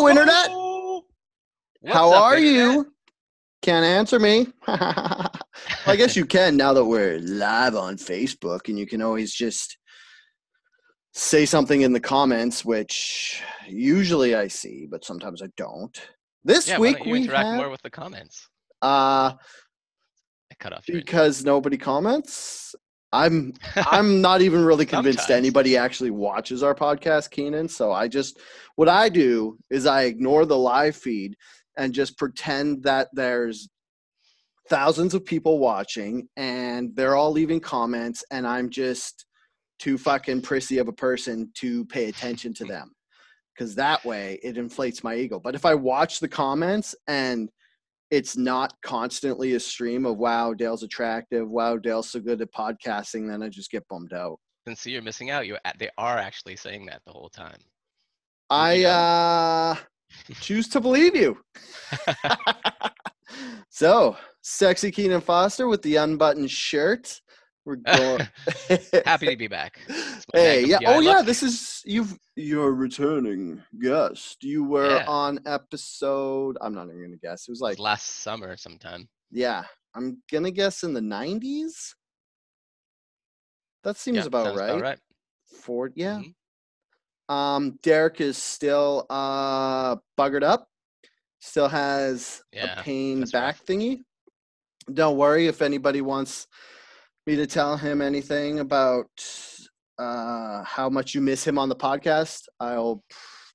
Hello, internet. What's How up, are internet? you? Can't answer me. I guess you can now that we're live on Facebook, and you can always just say something in the comments, which usually I see, but sometimes I don't. This Yeah, week we interact have more with the comments? uh I cut off because nobody comments. I'm I'm not even really convinced Sometimes. anybody actually watches our podcast, Keenan. So I just what I do is I ignore the live feed and just pretend that there's thousands of people watching and they're all leaving comments and I'm just too fucking prissy of a person to pay attention to them. Cause that way it inflates my ego. But if I watch the comments and it's not constantly a stream of wow dale's attractive wow dale's so good at podcasting then i just get bummed out Then see you're missing out. You they are actually saying that the whole time. i you know? uh choose to believe you so sexy keenan foster with the unbuttoned shirt we're going Happy to be back. Hey yeah oh yeah this is you've you're returning guest you were Yeah. on episode i'm not even gonna guess it was like last summer sometime. Yeah, I'm gonna guess in the 90s. That seems yeah, about sounds right. About right. Ford, yeah. Mhm. Um, Derek is still uh buggered up. Still has Yeah, a pain that's back rough. thingy. Don't worry if anybody wants me to tell him anything about uh how much you miss him on the podcast. I'll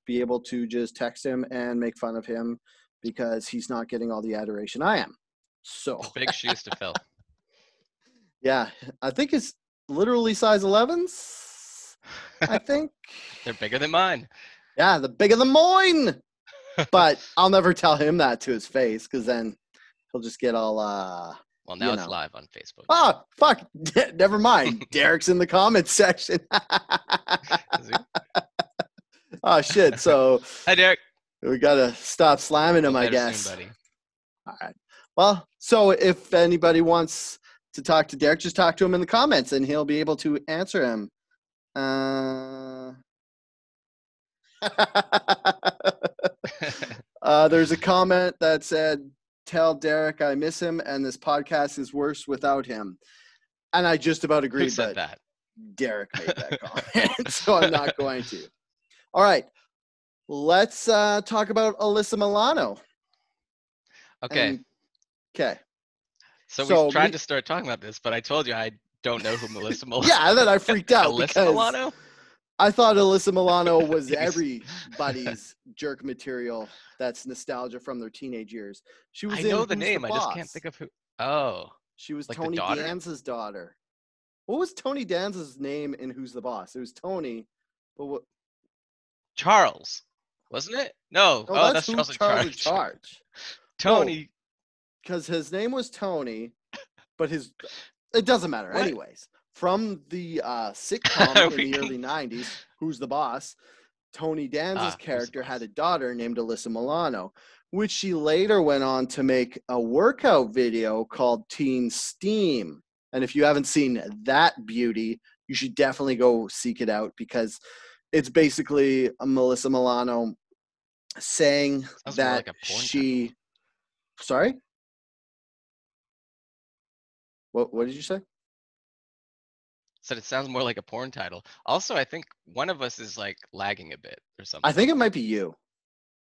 be able to just text him and make fun of him because he's not getting all the adoration I am. So Big shoes to fill. Yeah, I think it's literally size 11s. I think. They're bigger than mine. Yeah, the bigger the moin. But I'll never tell him that to his face because then he'll just get all uh Well, now You it's know. live on Facebook. oh fuck never mind. Derek's in the comments section. Oh shit. So Hi, Derek. we gotta stop slamming him, I soon, guess. buddy. All right. Well, so if anybody wants to talk to Derek, just talk to him in the comments and he'll be able to answer him. Uh, uh, there's a comment that said, Tell Derek I miss him and this podcast is worse without him. And I just about Who agreed, said but that? Derek made that comment, so I'm not going to. All right. Let's uh, talk about Alyssa Milano. Okay. Okay. So, So we tried me- to start talking about this, but I told you I don't know who Melissa Milano. Yeah, and then I freaked out Alyssa because Milano. I thought Alyssa Milano was everybody's jerk material. That's nostalgia from their teenage years. She was I in know the name. I just can't think of who. Oh, She was like Tony daughter? Danza's daughter. What was Tony Danza's name in Who's the Boss? It was Tony, but what? Charles, wasn't it? No. Oh, oh, that's, that's, Charles in Charles in charge. charge. Tony. Because his name was Tony, but his it doesn't matter. What? Anyways, from the uh, sitcom in the early '90s, Who's the Boss? Tony Danza's Ah, character had a daughter named Alyssa Milano, which she later went on to make a workout video called Teen Steam. And if you haven't seen that beauty, you should definitely go seek it out because it's basically a Melissa Milano saying Sounds that like she. Sorry. What What did you say? Said it sounds more like a porn title. Also, I think one of us is like lagging a bit or something. I think it might be you,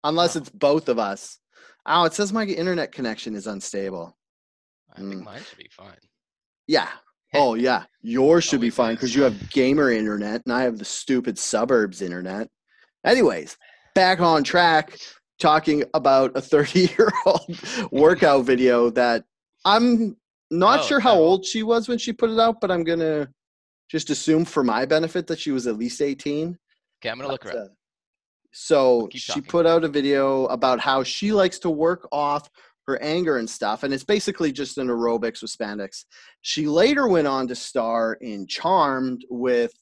unless Oh. it's both of us. Oh, it says my internet connection is unstable. I think Mm. mine should be fine. Yeah. Oh yeah, yours should be fine because you have gamer internet and I have the stupid suburbs internet. Anyways, back on track, talking about a 30 year old workout video that I'm not Oh, sure how old she was when she put it out, but I'm gonna just assume for my benefit that she was at least 18. Okay, I'm gonna look But, her up. So she put out a video about how she likes to work off her anger and stuff, and it's basically just an aerobics with spandex. She later went on to star in Charmed with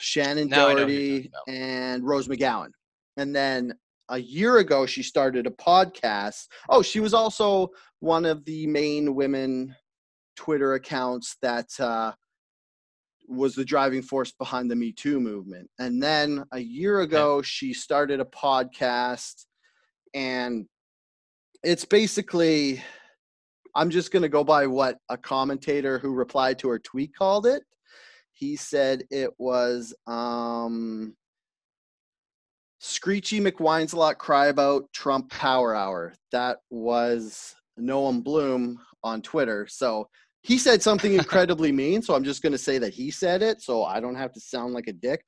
Shannon Now I know who you're Doherty and Rose McGowan. And then a year ago, she started a podcast. Oh, she was also one of the main women Twitter accounts that uh, was the driving force behind the Me Too movement. And then a year ago, she started a podcast, and it's basically, I'm just going to go by what a commentator who replied to her tweet called it. He said it was um, Screechy McWineslot Cry About Trump Power Hour. That was Noam Bloom on Twitter. So he said something incredibly mean. So I'm just going to say that he said it. So I don't have to sound like a dick.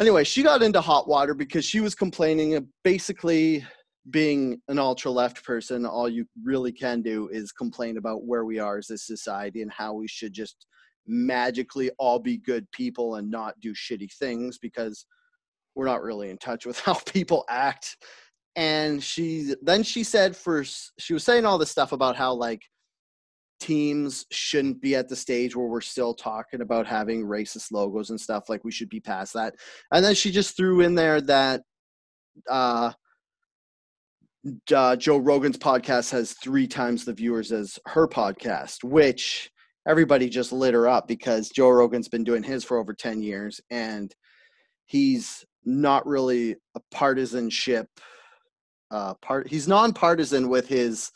Anyway, she got into hot water because she was complaining of basically being an ultra left person. All you really can do is complain about where we are as a society and how we should just magically all be good people and not do shitty things because we're not really in touch with how people act and she then she said first she was saying all this stuff about how like teams shouldn't be at the stage where we're still talking about having racist logos and stuff like we should be past that and then she just threw in there that uh, uh joe rogan's podcast has three times the viewers as her podcast which everybody just lit her up because joe rogan's been doing his for over 10 years and he's not really a partisanship uh, part. He's nonpartisan with his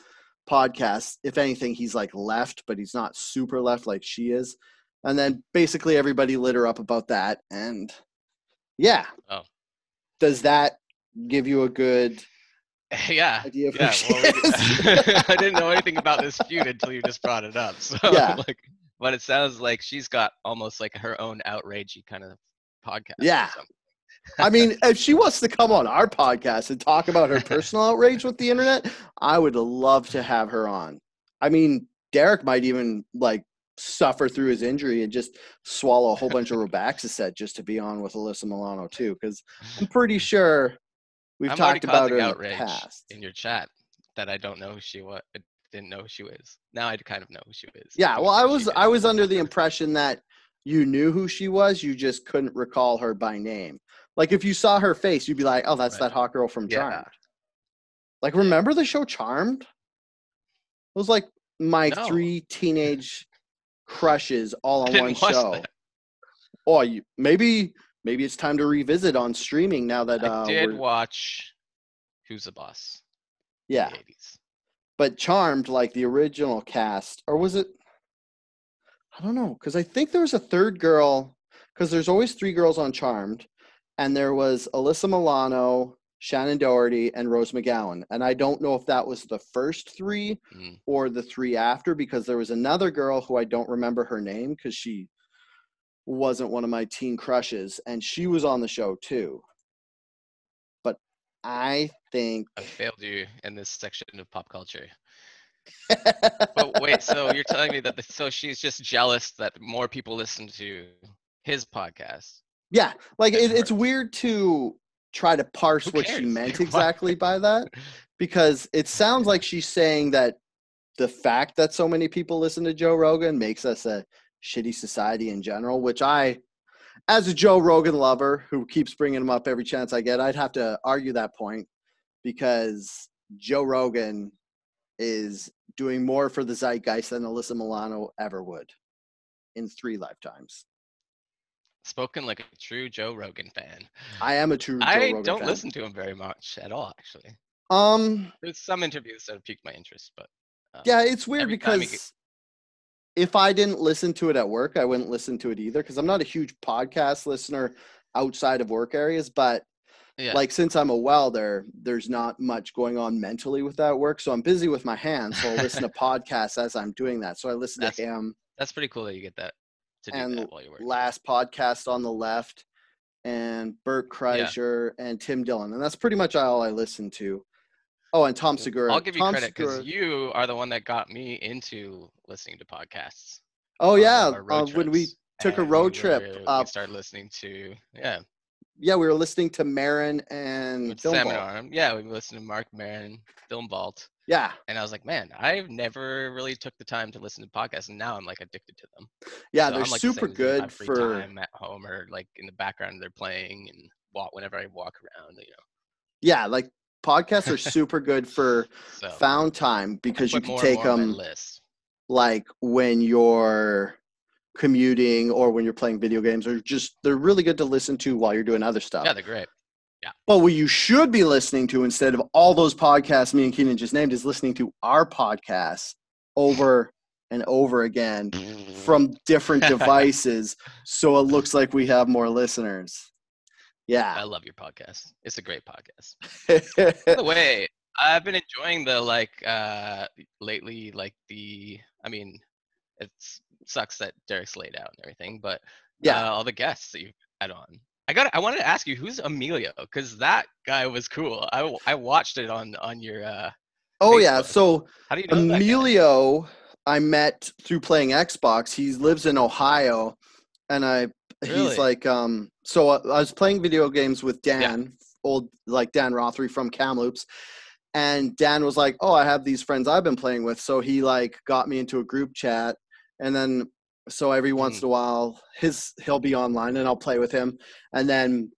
podcast. If anything, he's like left, but he's not super left like she is. And then basically everybody lit her up about that. And yeah. Oh. Does that give you a good yeah idea of yeah who well, i didn't know anything about this feud until you just brought it up so Yeah. like but it sounds like she's got almost like her own outragey kind of podcast Yeah. I mean, if she wants to come on our podcast and talk about her personal outrage with the internet, I would love to have her on. I mean, Derek might even like suffer through his injury and just swallow a whole bunch of Robaxacet just to be on with Alyssa Milano too, because I'm pretty sure we've I'm talked about her causing in the past. in your chat that I don't know who she was. I Didn't know who she was. Now I kind of know who she is. Yeah, well, I was I was under the impression that you knew who she was, you just couldn't recall her by name. Like if you saw her face, you'd be like, "Oh, that's Right. that hot girl from Yeah. Charmed." Like, remember the show Charmed? It was like my No. three teenage crushes all on one show. that. Oh, you, maybe maybe it's time to revisit on streaming now that I uh, did watch Who's the Boss? yeah. the 80s. But Charmed, like the original cast, or was it? I don't know, because I think there was a third girl. Because there's always three girls on Charmed, and there was Alyssa Milano, Shannen Doherty, and Rose McGowan. And I don't know if that was the first three Mm. or the three after, because there was another girl who I don't remember her name because she wasn't one of my teen crushes, and she was on the show too. But I think. I failed you in this section of pop culture. But wait, so you're telling me that the, so she's just jealous that more people listen to his podcast? Yeah, like it, it's weird to try to parse what she meant exactly by that because it sounds like she's saying that the fact that so many people listen to Joe Rogan makes us a shitty society in general, which I as a Joe Rogan lover who keeps bringing him up every chance I get, I'd have to argue that point because Joe Rogan is doing more for the zeitgeist than Alyssa Milano ever would in three lifetimes. Spoken like a true Joe Rogan fan. I am a true Joe I Rogan don't fan. listen to him very much at all, actually. Um, There's some interviews that have piqued my interest, but um, yeah, it's weird because if I didn't listen to it at work, I wouldn't listen to it either because I'm not a huge podcast listener outside of work areas. But yeah, like since I'm a welder, there's not much going on mentally with that work. So I'm busy with my hands. So I listen to podcasts as I'm doing that. So I listen That's to him that's pretty cool that you get that and that while you're last podcast on the left and Bert Kreischer and Tim Dillon. And that's pretty much all I listen to. Oh, and Tom Segura. I'll give you Tom credit because you are the one that got me into listening to podcasts. Oh on one of yeah, uh, when we took a road we trip We started listening to yeah, yeah, we were listening to Maron and with Film Salmon Ball. Arm. Yeah, we listened to Marc Maron, Film Vault, Yeah, and I was like, man, I've never really took the time to listen to podcasts, and now I'm like addicted to them. yeah, So they're like, super same as you, my good free for time at home or like in the background they're playing and walk whenever I walk around. You know, yeah, like podcasts are super good for so found time because you can take them like when you're commuting or when you're playing video games or just they're really good to listen to while you're doing other stuff. Yeah, they're great. But what you should be listening to instead of all those podcasts me and Keenan just named is listening to our podcast over and over again from different devices so it looks like we have more listeners. Yeah. I love your podcast. It's a great podcast. By the way, I've been enjoying the like uh lately like the I mean it sucks that Derek's laid out and everything, but Yeah. uh, all the guests that you've had on. I got I wanted to ask you who's Emilio cuz that guy was cool. I, I watched it on on your uh oh yeah. So how do you know? Emilio I met through playing Xbox. He lives in Ohio and I Really? he's like um so I I was playing video games with Dan, old like Dan Rothery from Kamloops. And Dan was like, "Oh, I have these friends I've been playing with." So he like got me into a group chat and then so every once Mm. in a while his he'll be online and I'll play with him. And then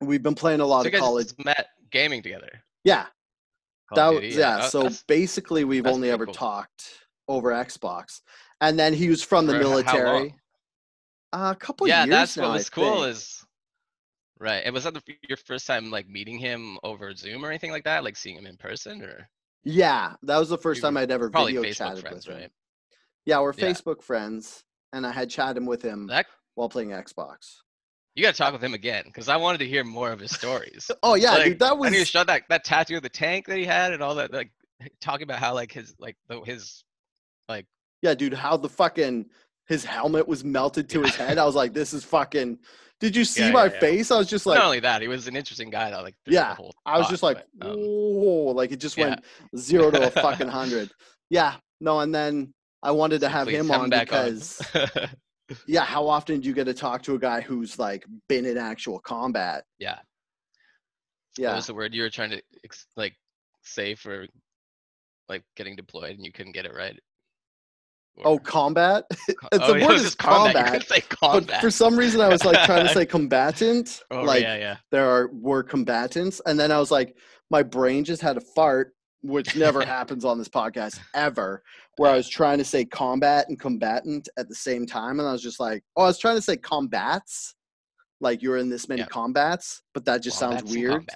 we've been playing a lot So of college. met gaming together. Yeah, Call that was Duty, yeah. that- So that's- basically, we've only ever talked over Xbox, and then he was from the For h- how long? military. Uh, a couple yeah, years that's now, what I was cool think. is right. And was that the, your first time like meeting him over Zoom or anything like that? Like seeing him in person or yeah, that was the first You time I'd ever video Facebook chatted friends, with him. right? Yeah, we're Yeah. Facebook friends, and I had chatted with him That while playing Xbox. you gotta talk with him again because I wanted to hear more of his stories. Oh yeah, Like, dude, that I need to was show that that tattoo of the tank that he had and all that. Like talking about how like his like the, his like. yeah, dude. How the fucking his helmet was melted to his head. I was like, this is fucking. Did you see Yeah, my yeah, face? I was just like, not only that he was an interesting guy though. Like Yeah, the whole I was just like, but, um, whoa, like it just went zero to a fucking hundred. Yeah, no, and then I wanted to have please him have on because, yeah, how often do you get to talk to a guy who's like been in actual combat? yeah. What Yeah. was the word you were trying to like say for like getting deployed and you couldn't get it right? Oh, combat. oh, the word was is combat. Combat, combat. for some reason, I was like trying to say combatant. oh, like yeah, yeah. there are were combatants, and then I was like, my brain just had a fart, which never happens on this podcast ever. Where I was trying to say combat and combatant at the same time, and I was just like, oh, I was trying to say combats, like you're in this many Yeah. combats, but that just sounds weird.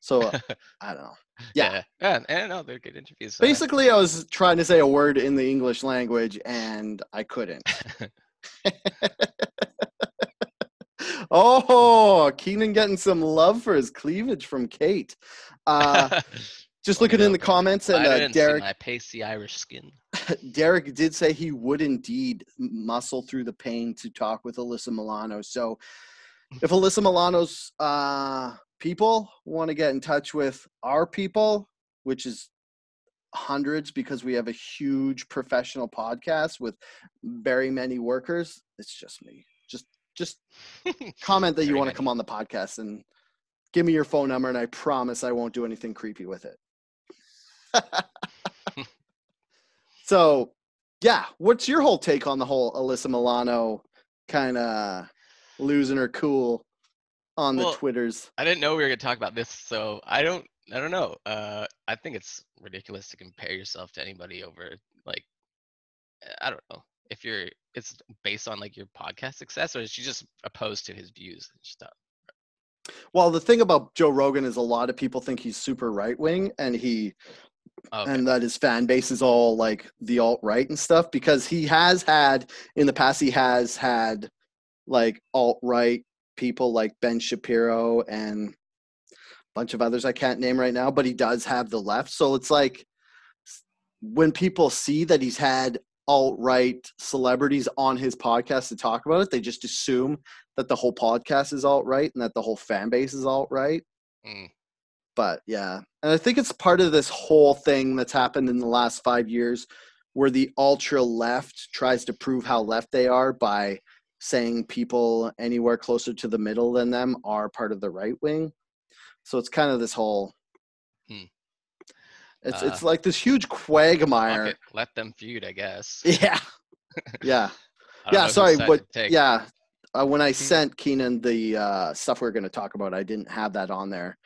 So uh, I don't know. Yeah. yeah, yeah. And no, they're good interviews. uh, Basically, I was trying to say a word in the English language, and I couldn't. oh, Keenan getting some love for his cleavage from Kate. Uh, just looking in know, the comments, and I uh, Derek my pasty Irish skin. Derek did say he would indeed muscle through the pain to talk with Alyssa Milano. So, if Alyssa Milano's uh, people want to get in touch with our people, which is hundreds because we have a huge professional podcast with very many workers, it's just me. Just just comment that you want to come on the podcast and give me your phone number, and I promise I won't do anything creepy with it. so, yeah, what's your whole take on the whole Alyssa Milano kind of losing her cool on the Twitters? I didn't know we were gonna talk about this, so I don't. I don't know. Uh, I think it's ridiculous to compare yourself to anybody over like. I don't know if you're. It's based on like your podcast success, or is she just opposed to his views and stuff? Well, the thing about Joe Rogan is a lot of people think he's super right wing, and he Okay. and that his fan base is all like the alt right and stuff because he has had in the past he has had like alt right people like Ben Shapiro and a bunch of others I can't name right now, but he does have the left. So it's like when people see that he's had alt right celebrities on his podcast to talk about it, they just assume that the whole podcast is alt right and that the whole fan base is alt right Mm, but yeah. And i think it's part of this whole thing that's happened in the last five years where the ultra left tries to prove how left they are by saying people anywhere closer to the middle than them are part of the right wing. So it's kind of this whole Hmm. it's Uh, it's like this huge quagmire. it, Let them feud, I guess. yeah. Yeah. I don't know yeah sorry but yeah uh, when i sent keenan the uh, stuff we are going to talk about i didn't have that on there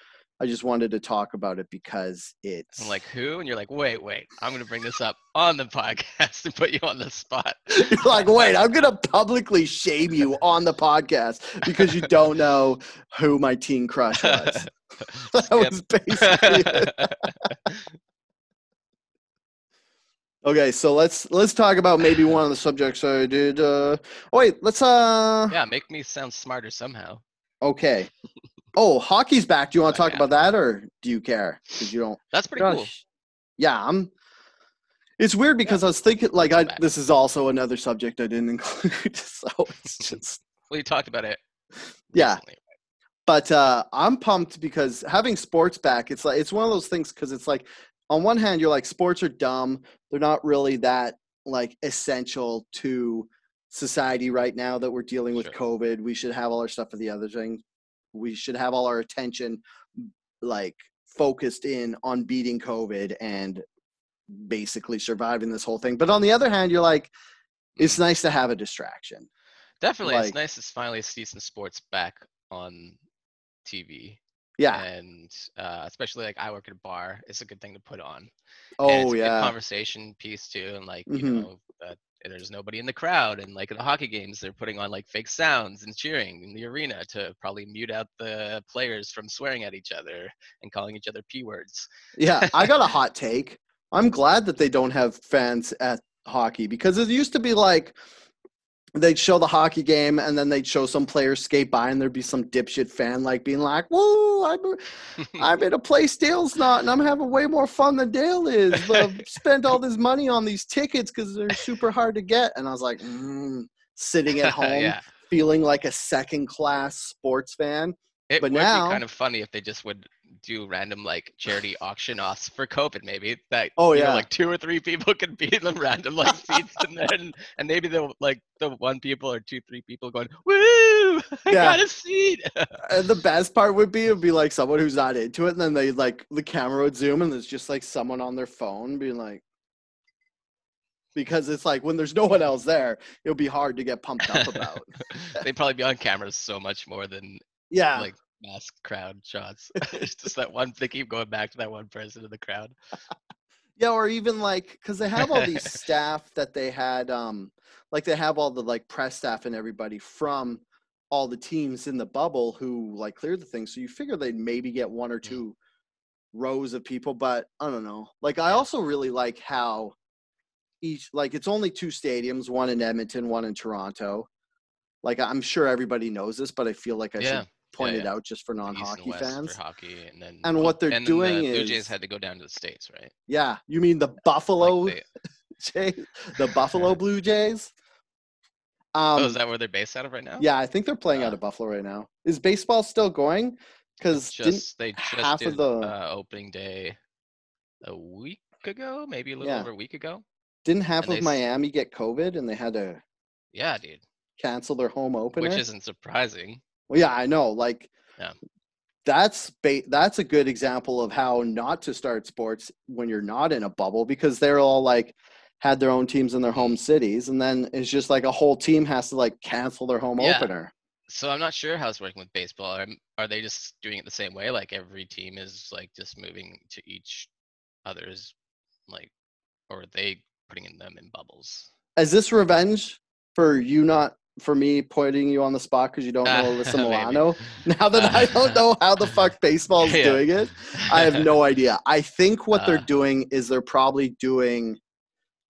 I just wanted to talk about it because it's I'm like, who? And you're like, wait, wait, I'm gonna bring this up on the podcast and put you on the spot. You're like, wait, I'm gonna publicly shame you on the podcast because you don't know who my teen crush was. that was basically. Okay, so let's let's talk about maybe one of the subjects I did. Uh, oh wait, let's uh. yeah, make me sound smarter somehow. Okay. Oh, hockey's back. Do you want to Oh, talk yeah. about that, or do you care? Because you don't. That's pretty cool. Yeah, I'm. It's weird because I was thinking, like, I this is also another subject I didn't include, so it's just. Well, you talked about it. Yeah. recently. but uh, I'm pumped because having sports back, it's like it's one of those things because it's like on one hand you're like sports are dumb, they're not really that like essential to society right now that we're dealing with Sure. COVID. We should have all our stuff for the other thing. We should have all our attention like focused in on beating COVID and basically surviving this whole thing. But on the other hand, you're like, it's nice to have a distraction. Definitely, like- it's nice to finally see some sports back on TV, Yeah. and uh, especially like I work at a bar, it's a good thing to put on. Oh yeah. conversation piece too, and like you Mhm. know that there's nobody in the crowd, and like in the hockey games, they're putting on like fake sounds and cheering in the arena to probably mute out the players from swearing at each other and calling each other p words. Yeah, I got a hot take. I'm glad that they don't have fans at hockey because it used to be like they'd show the hockey game and then they'd show some players skate by and there'd be some dipshit fan like being like, "Whoa, I'm I'm in a place Dale's not, and I'm having way more fun than Dale is. I've spent all this money on these tickets because they're super hard to get." And I was like, mm, sitting at home, yeah, feeling like a second class sports fan. it but would now- be kind of funny if they just would do random like charity auction offs for COVID, maybe that Oh, you know, like two or three people could be in the random like seats, and then and maybe the like the one people or two three people going, "Woo! I Yeah. got a seat." And the best part would be, it would be like someone who's not into it, and then they like the camera would zoom, and there's just like someone on their phone being like, because it's like when there's no one else there, it'll be hard to get pumped up about. They'd probably be on camera so much more than Yeah, like masked crowd shots. it's just that one. They keep going back to that one person in the crowd. yeah, or even like because they have all these staff that they had, um, like they have all the like press staff and everybody from all the teams in the bubble who like cleared the thing. So you figure they'd maybe get one or two rows of people, but I don't know. Like I also really like how each like it's only two stadiums, one in Edmonton, one in Toronto. Like I'm sure everybody knows this, but I feel like I Yeah, should point it yeah. out just for non-hockey fans. for hockey, and then And well, what they're and doing the Blue Jays had to go down to the states, right? Yeah, you mean the Like Buffalo they- Jays, the Buffalo Blue Jays? Um, oh, is that where they're based out of right now? yeah, I think they're playing out Uh, of Buffalo right now. Is baseball still going? Because just they just half of the- uh, opening day a week ago, maybe a little Yeah. over a week ago. didn't half and of Miami get COVID and they had to Yeah, dude, cancel their home opener? which isn't surprising. Well, yeah, I know. Like, Yeah. that's ba- that's a good example of how not to start sports when you're not in a bubble because they're all like had their own teams in their home cities, and then it's just like a whole team has to like cancel their home Yeah. opener. So I'm not sure how it's working with baseball. Are, are they just doing it the same way? Like every team is like just moving to each other's, like, or are they putting in them in bubbles? Is this revenge for you not for me putting you on the spot because you don't know Uh, Alyssa. Milano? Now that I don't know how the fuck baseball's Yeah. doing it, I have no idea. I think what they're Uh. doing is they're probably doing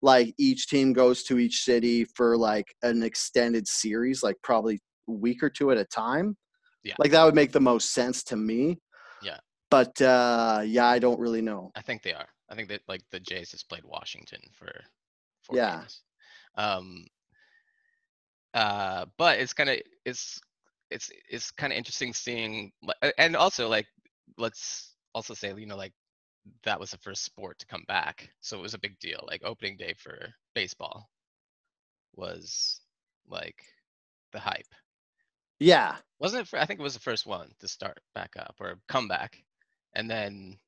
like each team goes to each city for like an extended series, like probably a week or two at a time. Yeah. Like that would make the most sense to me. Yeah. But uh yeah, I don't really know. I think they are. I think that like the Jays just played Washington for four Yeah. games. Um uh but it's kind of it's it's it's kind of interesting seeing and also like let's also say you know like that was the first sport to come back so it was a big deal like opening day for baseball was like the hype Yeah. wasn't it for, i think it was the first one to start back up or come back and then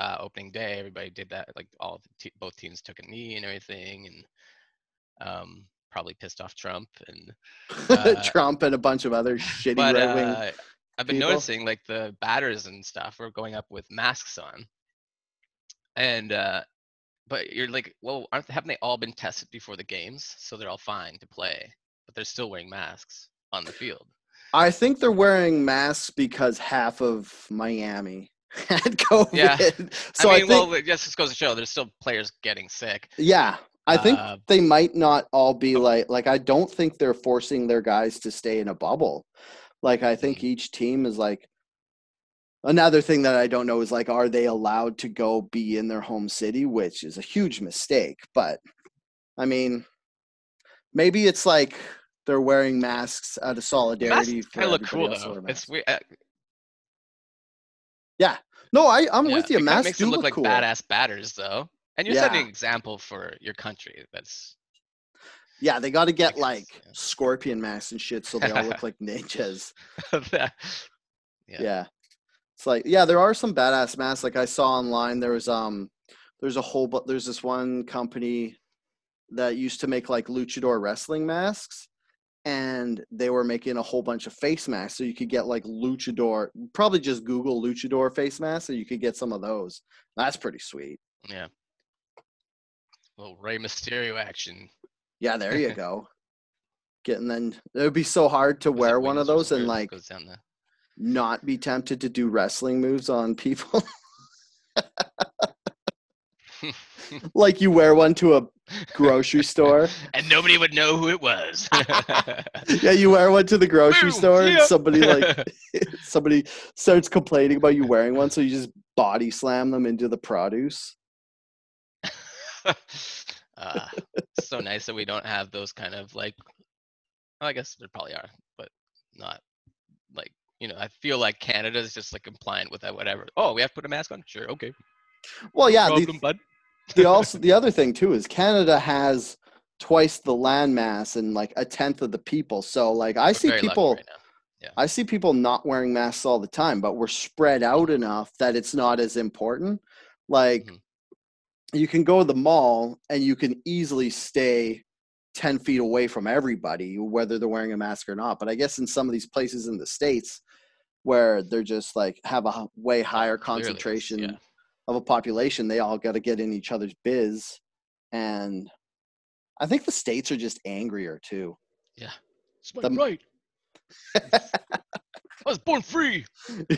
uh opening day everybody did that like all te- both teams took a knee and everything and um probably pissed off trump and Uh, Trump and a bunch of other shitty but right wing uh, I've been people. noticing like the batters and stuff are going up with masks on. And uh but you're like, well, aren't haven't they all been tested before the games? So they're all fine to play, but they're still wearing masks on the field. I think they're wearing masks because half of Miami had COVID. Yeah. So I I, mean, think, well, it just goes to show there's still players getting sick. yeah, I think Uh, they might not all be like like I don't think they're forcing their guys to stay in a bubble. Like I think Mm. each team is like another thing that I don't know is like are they allowed to go be in their home city, which is a huge mistake, but I mean maybe it's like they're wearing masks out of Masks solidarity for kind of look cool though. It's weird. Uh, No, I I'm yeah, with you. Masks makes do them look, look like cool. badass batters though. And you're Yeah. setting an example for your country. That's Yeah, they got to get guess, like yeah. scorpion masks and shit so they all look like ninjas. Yeah. Yeah. It's like yeah, there are some badass masks. Like I saw online, there was um, there's a whole but there's this one company that used to make like luchador wrestling masks, and they were making a whole bunch of face masks. So you could get like luchador. Probably just Google luchador face masks, and you could get some of those. That's pretty sweet. yeah. Little Rey Mysterio action. Yeah, there you go. Getting then it would be so hard to wear one of those and like goes down the not be tempted to do wrestling moves on people. like you wear one to a grocery store. and nobody would know who it was. Yeah, you wear one to the grocery store and somebody like somebody starts complaining about you wearing one, so you just body slam them into the produce. Uh, so nice that we don't have those kind of like. well, I guess there probably are, but not like you know. I feel like Canada is just like compliant with that. Whatever. Oh, we have to put a mask on. Sure. Okay. Well, yeah, Problem, the, bud. the also the other thing too is Canada has twice the land mass and like a tenth of the people. So like I We're see people right now. I see people not wearing masks all the time, but we're spread out enough that it's not as important. Like Mhm. You can go to the mall and you can easily stay 10 feet away from everybody, whether they're wearing a mask or not. But I guess in some of these places in the States where they're just like have a way higher concentration yeah. of a population, they all got to get in each other's biz. And I think the states are just angrier too. It's my the- right. I was born free.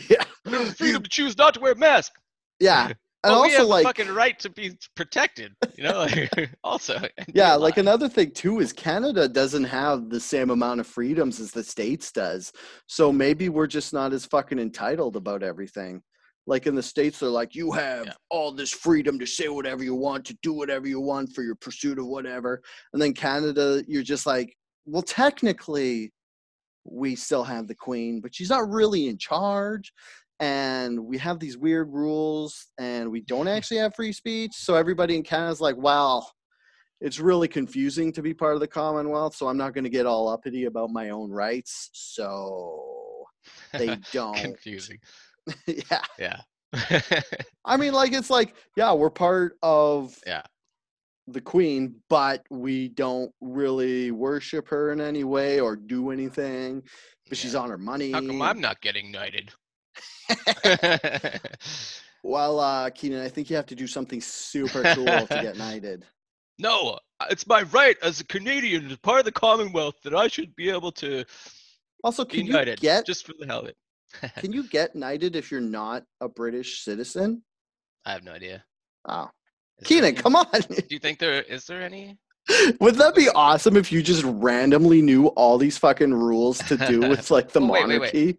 yeah. I have the freedom to choose not to wear a mask. Yeah. And But we also have like fucking right to be protected. You know, like, also. Yeah, like another thing too is Canada doesn't have the same amount of freedoms as the states does. So maybe we're just not as fucking entitled about everything. Like in the states, they're like, you have Yeah. all this freedom to say whatever you want, to do whatever you want for your pursuit of whatever. And then Canada, you're just like, well, technically, we still have the queen, but she's not really in charge. And we have these weird rules, and we don't mm. actually have free speech. So everybody in Canada's like, wow it's really confusing to be part of the Commonwealth, so I'm not going to get all uppity about my own rights. So they don't. confusing. yeah. Yeah. I mean, like, it's like, yeah, we're part of Yeah. the Queen, but we don't really worship her in any way or do anything. But she's on her money. How come I'm not getting knighted? well, uh, Keenan, I think you have to do something super cool to get knighted. no, uh, it's my right as a Canadian, as part of the Commonwealth, that I should be able to Also, can you knighted get just for the hell of it. can you get knighted if you're not a British citizen? I have no idea. Oh, Is Keenan, any- come on. Do you think there is there any? Wouldn't that be awesome if you just randomly knew all these fucking rules to do with like the Oh, wait, wait, wait. monarchy?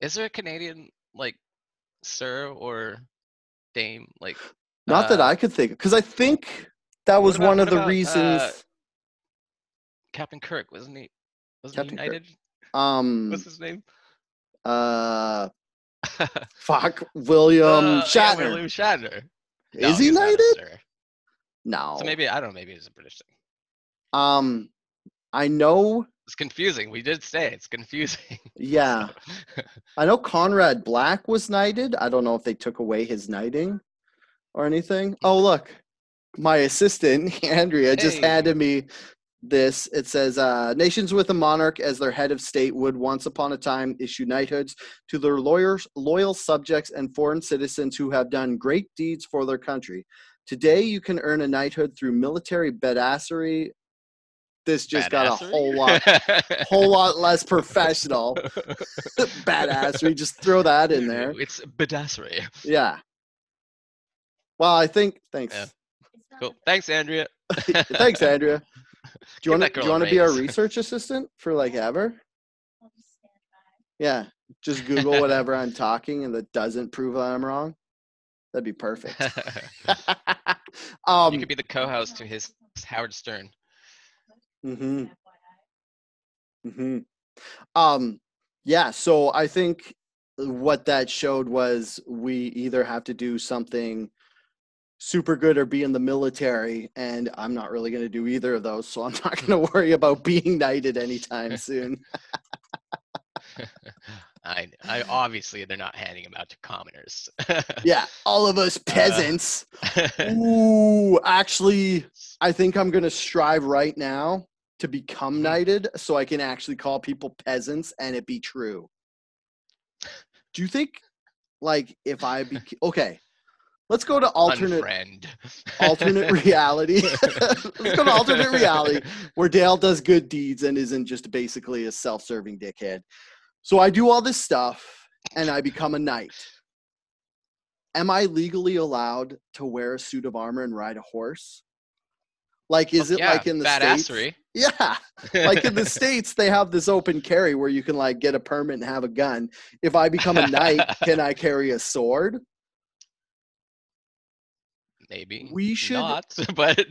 Is there a Canadian like sir or dame like? Not that uh, I could think, because I think that was about- one of the about, reasons. uh, Captain Kirk wasn't he? Wasn't Captain he Kirk. knighted? um, What's his name? uh, fuck, William Uh, yeah, William Shatner. No, Is he he's not a knighted? No. So maybe I don't know. Maybe it's a British thing. Um, I know. It's confusing. We did say it's confusing. Yeah, I know Conrad Black was knighted. I don't know if they took away his knighting or anything. Oh, look, my assistant Andrea just Hey. handed me this. It says uh, nations with a monarch as their head of state would once upon a time issue knighthoods to their lawyers, loyal subjects and foreign citizens who have done great deeds for their country. Today, you can earn a knighthood through military badassery. This just got a whole lot, whole lot less professional. Badassery. Just throw that in there. It's badassery. Yeah. Well, I think. Thanks. Yeah. Cool. Thanks, Andrea. Thanks, Andrea. Do you want to? Do you want to be our research assistant for like ever? Yeah. Just Google whatever I'm talking, and that doesn't prove that I'm wrong. That'd be perfect. um. you could be the co-host to his Howard Stern. Hmm hmm Um, yeah, so I think what that showed was we either have to do something super good or be in the military, and I'm not really going to do either of those, so I'm not going to worry about being knighted anytime soon. I, I obviously they're not handing them out to commoners. Yeah, all of us peasants. Ooh, actually, I think I'm going to strive right now to become Mhm. knighted so I can actually call people peasants and it be true. Do you think, like, if I be okay, let's go to alternate Unfriend. alternate reality. let's go to alternate reality where Dale does good deeds and isn't just basically a self-serving dickhead. So I do all this stuff and I become a knight. Am I legally allowed to wear a suit of armor and ride a horse? Like, is it Yeah, like in the states? Yeah, like in the states, they have this open carry where you can like get a permit and have a gun. If I become a knight, can I carry a sword? Maybe We should- not, but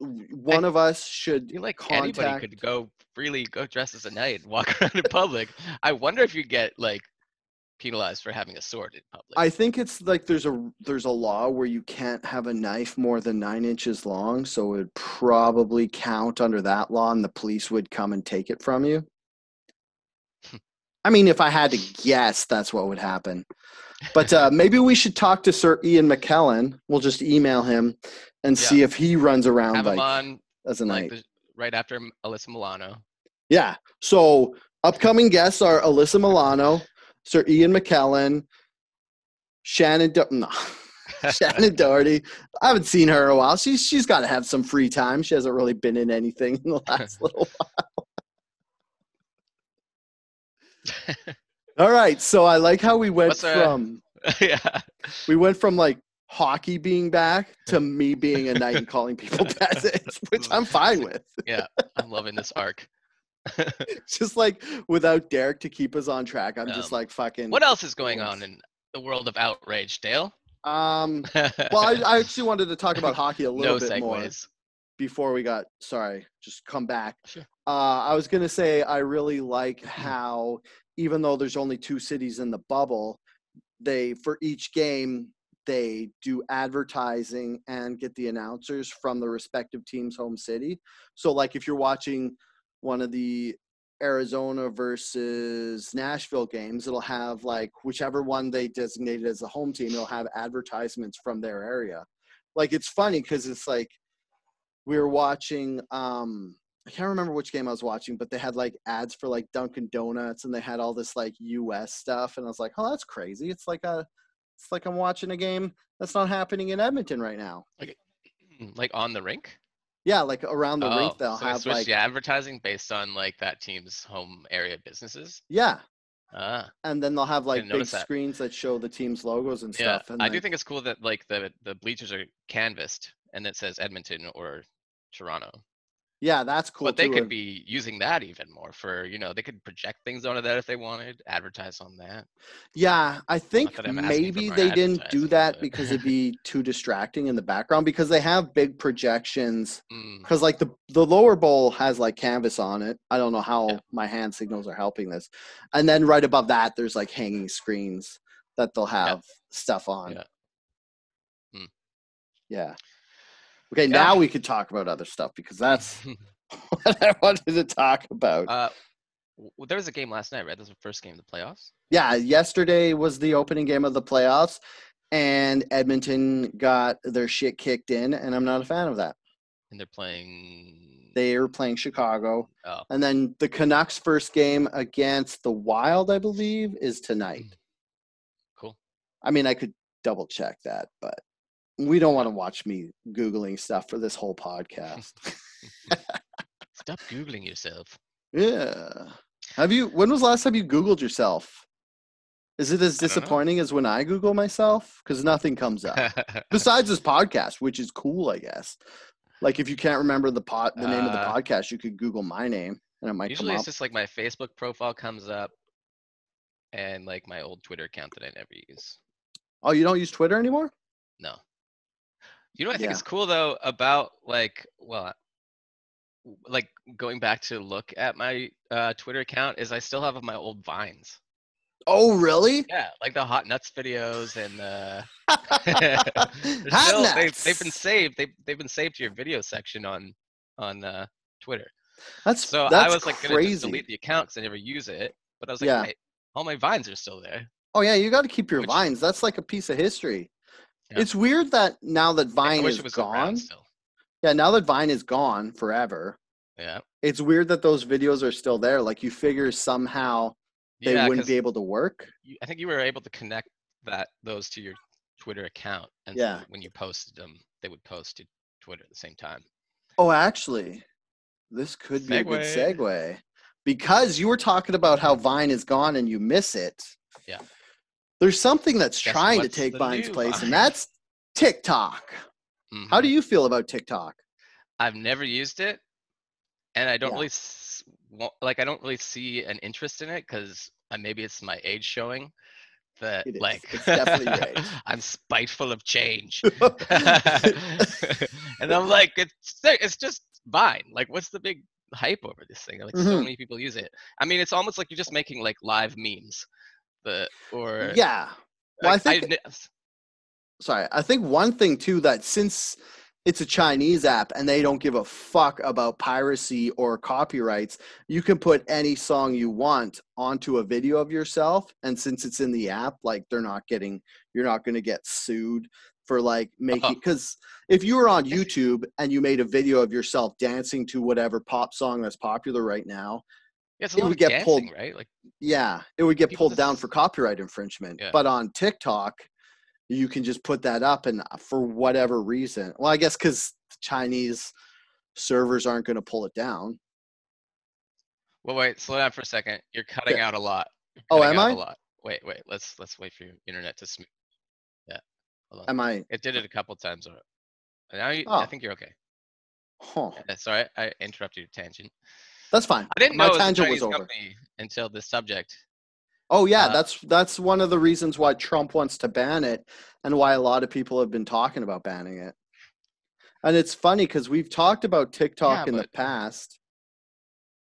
One of us should like anybody could go freely go dress as a knight and walk around in public. I wonder if you get like penalized for having a sword in public. I think it's like there's a there's a law where you can't have a knife more than nine inches long, so it would probably count under that law, and the police would come and take it from you. I mean, if I had to guess, that's what would happen. But uh, maybe we should talk to Sir Ian McKellen. We'll just email him and Yeah. see if he runs around have like on as a like knight. the, right after Alyssa Milano. Yeah. So upcoming guests are Alyssa Milano, Sir Ian McKellen, Shannen. Do- no. Shannen Doherty. I haven't seen her in a while. She's she's got to have some free time. She hasn't really been in anything in the last little while. All right. So I like how we went What's, from yeah. we went from like hockey being back to me being a knight and calling people peasants, which I'm fine with. Yeah, I'm loving this arc. Just like without Derek to keep us on track, I'm just Um, like fucking. What else is going on in the world of outrage, Dale? Um. Well, I, I actually wanted to talk about hockey a little no bit more. before we got sorry just come back Sure. uh, i was going to say i really like how even though there's only two cities in the bubble they for each game they do advertising and get the announcers from the respective team's home city so like if you're watching one of the arizona versus nashville games it'll have like whichever one they designated as the home team it'll have advertisements from their area like it's funny because it's like we were watching um I can't remember which game I was watching, but they had like ads for like Dunkin' Donuts and they had all this like US stuff and I was like, "Oh, that's crazy. It's like a it's like I'm watching a game that's not happening in Edmonton right now." Like like on the rink? Yeah, like around the rink Oh, they'll so have switched like the advertising based on like that team's home area businesses. yeah, Ah, and then they'll have like big that. screens that show the team's logos and yeah. stuff and I do think it's cool that like the the bleachers are canvassed and it says Edmonton or Toronto. Yeah, that's cool but they too, could be using that even more for you know they could project things onto that if they wanted, advertise on that. Yeah, I think that I'm asking for maybe they didn't do that because it'd be too distracting in the background because they have big projections Mm, because like the the lower bowl has like canvas on it. I don't know how Yeah. my hand signals are helping this. And then right above that there's like hanging screens that they'll have stuff on. Yeah. Hmm. Yeah. Okay, Yeah. now we could talk about other stuff because that's what I wanted to talk about. uh, w- there was a game last night, right? This was the first game of the playoffs. yeah, yesterday was the opening game of the playoffs, and Edmonton got their shit kicked in, and I'm not a fan of that. and they're playing They are playing Chicago. Oh. And then the Canucks' first game against the Wild, I believe, is tonight. Cool. I mean, I could double check that, but we don't want to watch me Googling stuff for this whole podcast. Stop googling yourself. yeah. Have you, when was the last time you Googled yourself? Is it as I don't know. disappointing as when I Google myself? Because nothing comes up. besides this podcast, which is cool, I guess. Like if you can't remember the pot, the name of the Uh, podcast, you could Google my name and it might Usually it's just like my Facebook profile comes up, and like my old Twitter account that I never use. Oh, you don't use Twitter anymore? No. You know what I think Yeah. is cool though about like well like going back to look at my uh Twitter account is I still have my old vines. Oh, really? Yeah, like the hot nuts videos and uh Hot still, they, they've been saved. They they've been saved to your video section on on uh Twitter. That's So that's I was like gonna delete the account because I never use it. But I was like, Yeah. all my vines are still there. Oh yeah, you got to keep your Which- vines. That's like a piece of history. Yeah. It's weird that now that Vine is gone. Yeah, now that Vine is gone forever, Yeah. it's weird that those videos are still there. Like you figure somehow they yeah, wouldn't be able to work. you, I think you were able to connect that those to your Twitter account, and Yeah. so when you posted them, they would post to Twitter at the same time. Oh, actually, this could be a good Segue. segue because you were talking about how Vine is gone and you miss it. Yeah. There's something that's Guess trying to take Vine's place, and that's TikTok. How Mhm. do you feel about TikTok? I've never used it, and I don't Yeah. really s- like. I don't really see an interest in it because uh, maybe it's my age showing. That It like definitely. I'm spiteful of change, and I'm like, it's it's just Vine. Like, what's the big hype over this thing? Like, so Mhm. many people use it. I mean, it's almost like you're just making like live memes, the or yeah. Well, I think kn- sorry, I think one thing too that since it's a Chinese app and they don't give a fuck about piracy or copyrights, you can put any song you want onto a video of yourself. And since it's in the app, like they're not getting, you're not going to get sued for like making, because if you were on YouTube and you made a video of yourself dancing to whatever pop song that's popular right now, yeah, it would get dancing, pulled- right? Like, yeah, it would get pulled down for copyright infringement. Yeah. But on TikTok, you can just put that up, and uh, for whatever reason, well, I guess because Chinese servers aren't going to pull it down. well, wait, slow down for a second. You're cutting Yeah. out a lot. Oh, am I? A lot. Wait, wait. Let's let's wait for your internet to smooth. Yeah. Hold on. Am I? It did it a couple times. Now you, Oh. I think you're okay. Huh, Yeah, sorry, I interrupted your tangent. That's fine. I didn't My know it was tangent was over. until this subject. Oh yeah, Uh, that's that's one of the reasons why Trump wants to ban it, and why a lot of people have been talking about banning it. And it's funny because we've talked about TikTok Yeah, in the past,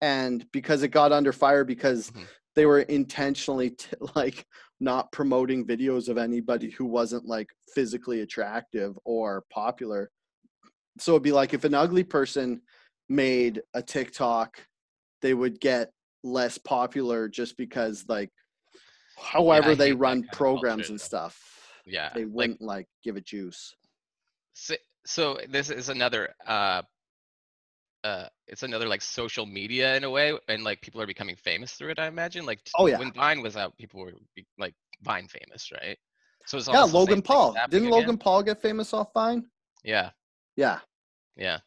and because it got under fire because Mhm. they were intentionally t- like not promoting videos of anybody who wasn't like physically attractive or popular. So it'd be like if an ugly person made a TikTok, they would get less popular just because like however they run programs culture, and stuff. Yeah. They wouldn't like give it juice. so, so this is another uh uh it's another like social media in a way and like people are becoming famous through it i imagine like Oh, yeah. when vine was out people were like vine famous right so it's Yeah, almost the same Logan Paul. Didn't again. Logan Paul get famous off Vine? yeah Yeah. yeah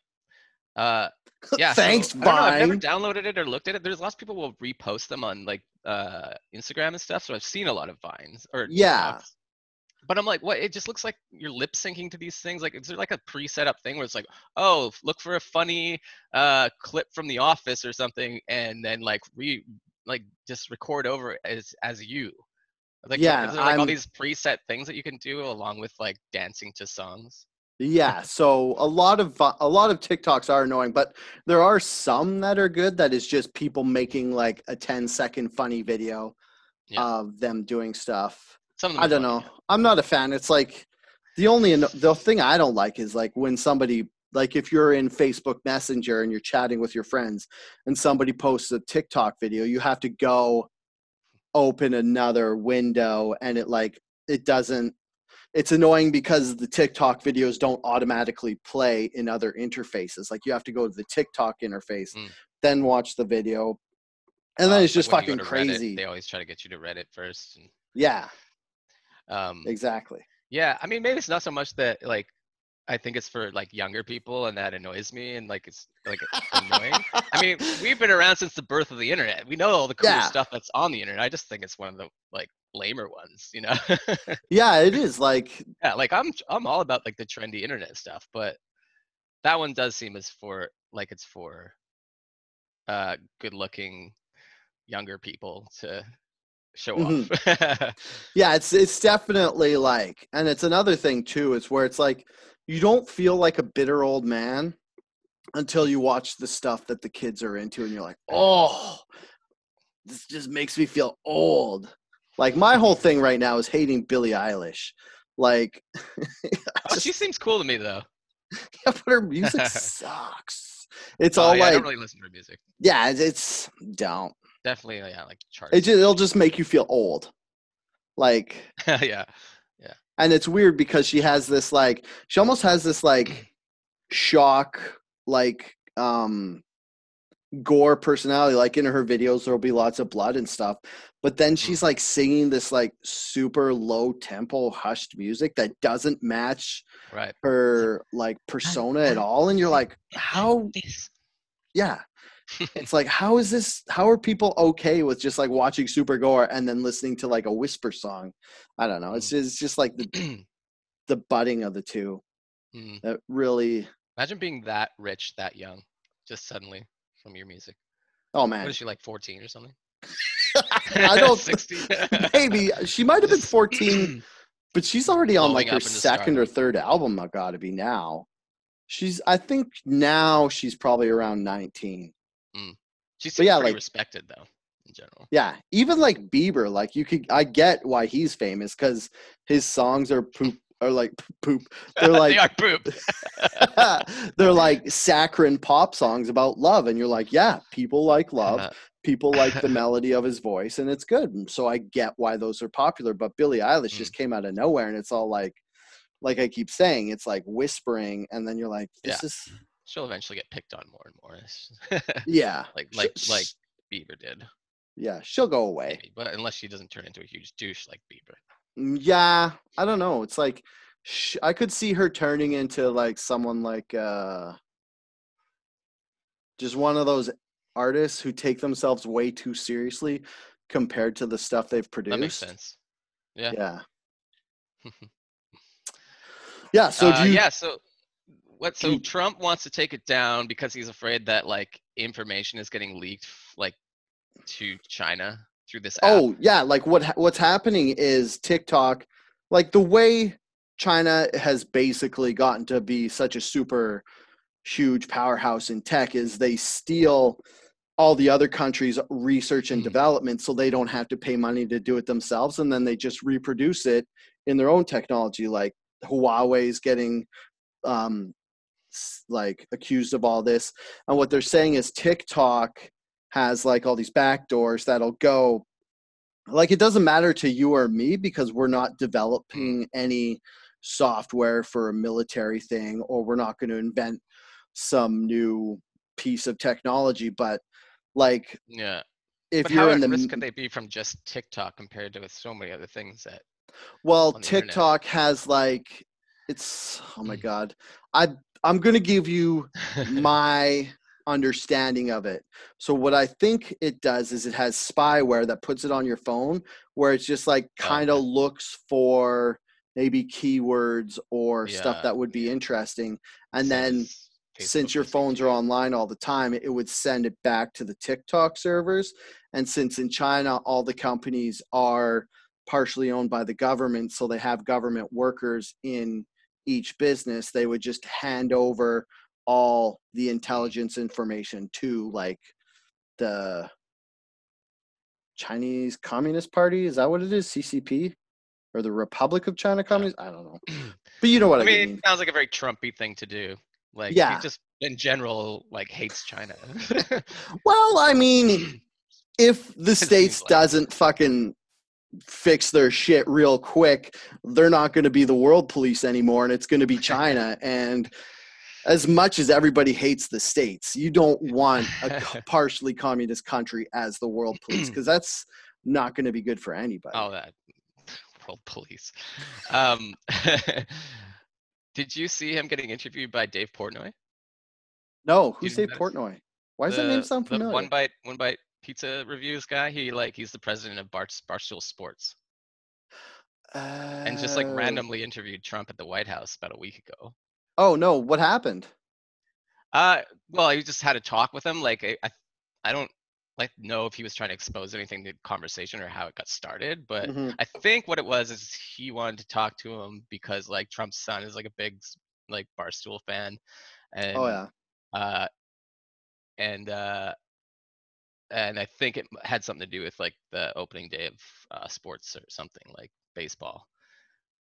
uh yeah so, Thanks, I don't know, i've never downloaded it or looked at it. There's lots of people will repost them on like uh instagram and stuff so i've seen a lot of vines or Yeah. TikToks. but i'm like what? It just looks like you're lip syncing to these things. Like is there like a pre-set up thing where it's like oh look for a funny uh clip from the office or something and then like re like just record over it as as you? Like Yeah, is there like all I'm- these preset things that you can do along with like dancing to songs Yeah, so a lot of a lot of TikToks are annoying, but there are some that are good. That is just people making like a 10 second funny video Yeah. of them doing stuff. some I don't funny, know. I'm not a fan. It's like the only the thing I don't like is like when somebody like if you're in Facebook Messenger and you're chatting with your friends and somebody posts a TikTok video, you have to go open another window and it like it doesn't it's annoying because the TikTok videos don't automatically play in other interfaces. Like you have to go to the TikTok interface, Mm. then watch the video. And then Uh, it's just fucking Reddit, crazy. they always try to get you to Reddit first. And, yeah, um, exactly. yeah, I mean, maybe it's not so much that like I think it's for like younger people, and that annoys me, and like it's like annoying. I mean, we've been around since the birth of the internet. We know all the cool Yeah. stuff that's on the internet. I just think it's one of the like lamer ones, you know? Yeah, it is like yeah, like I'm I'm all about like the trendy internet stuff, but that one does seem as for like it's for uh good looking younger people to show Mhm. off. yeah, it's it's definitely like and it's another thing too, it's where it's like you don't feel like a bitter old man until you watch the stuff that the kids are into and you're like, "Oh, this just makes me feel old." Like my whole thing right now is hating Billie Eilish. Like oh, she seems cool to me though. yeah, but her music sucks. It's Oh, all yeah, I don't really listen to her music. yeah, it's, it's don't. Definitely, yeah, like It just, it'll just make you feel old. Like yeah, yeah. and it's weird because she has this like she almost has this like shock like um gore personality like in her videos there'll be lots of blood and stuff but then she's like singing this like super low tempo hushed music that doesn't match Right. her like persona at all and you're like how This. yeah it's like how is this how are people okay with just like watching super gore and then listening to like a whisper song i don't know it's just, it's just like the the budding of the two Mm. that really Imagine being that rich that young, just suddenly from your music. oh man is she like 14 or something? i don't 60. maybe she might have been 14 but she's already on like her second or third album i gotta be now she's i think now she's probably around 19 hmm. She seems yeah, like- respected though, in general. yeah even like bieber like you could i get why he's famous because his songs are poop are like poop they're like they are poop. they're like saccharine pop songs about love and you're like yeah people like love Uh, people like the melody of his voice and it's good and so i get why those are popular but billie eilish Mm. just came out of nowhere and it's all like like i keep saying it's like whispering and then you're like this Yeah. is She'll eventually get picked on more and more. Yeah like like sh- like Bieber did. yeah she'll go away Maybe, but unless she doesn't turn into a huge douche like Bieber. Mm, yeah i don't know it's like sh- i could see her turning into like someone like uh just one of those artists who take themselves way too seriously compared to the stuff they've produced That makes sense. Yeah. yeah yeah so Uh, do you yeah. So what? So you- Trump wants to take it down because he's afraid that like information is getting leaked, like to China through this app. Oh yeah, like what what's happening is TikTok, like the way China has basically gotten to be such a super huge powerhouse in tech is they steal all the other countries' research and Mhm. development so they don't have to pay money to do it themselves and then they just reproduce it in their own technology like Huawei's getting um like accused of all this and what they're saying is TikTok has like all these backdoors that'll go like it doesn't matter to you or me because we're not developing any software for a military thing or we're not going to invent some new piece of technology but like Yeah. if but you're how in the risk could they be from just TikTok compared to with so many other things that? well the internet? tiktok has like it's oh my Mm. god i i'm going to give you my understanding of it. So what I think it does is it has spyware that puts it on your phone where it's just like Oh, kind of looks for maybe keywords or stuff that would be yeah. interesting and then as since your phones are online all the time it would send it back to the TikTok servers and since in China all the companies are partially owned by the government so they have government workers in each business they would just hand over all the intelligence information to like the Chinese Communist Party is that what it is CCP or the Republic of China Communist I don't know but you know what I, I mean, mean it sounds like a very Trumpy thing to do. Like, Yeah. he just in general like hates China. well I mean if the states like- doesn't fucking fix their shit real quick, they're not going to be the world police anymore, and it's going to be China. and as much as everybody hates the states, you don't want a partially communist country as the world police because that's not going to be good for anybody. Oh, that world police. Um, did you see him getting interviewed by Dave Portnoy? no, who's Dave Portnoy? Why does that name The- sound the familiar? one bite, one bite pizza reviews guy. He like he's the president of Bar- Barstool Sports, and just like Oh. randomly interviewed Trump at the White House about a week ago. Oh no, what happened? Uh, well, I just had a talk with him. Like, I, I, I don't like know if he was trying to expose anything to the conversation or how it got started, but Mhm. I think what it was is he wanted to talk to him because like Trump's son is like a big like Barstool fan, and Oh yeah. uh, and uh, and I think it had something to do with like the opening day of uh, sports or something like baseball.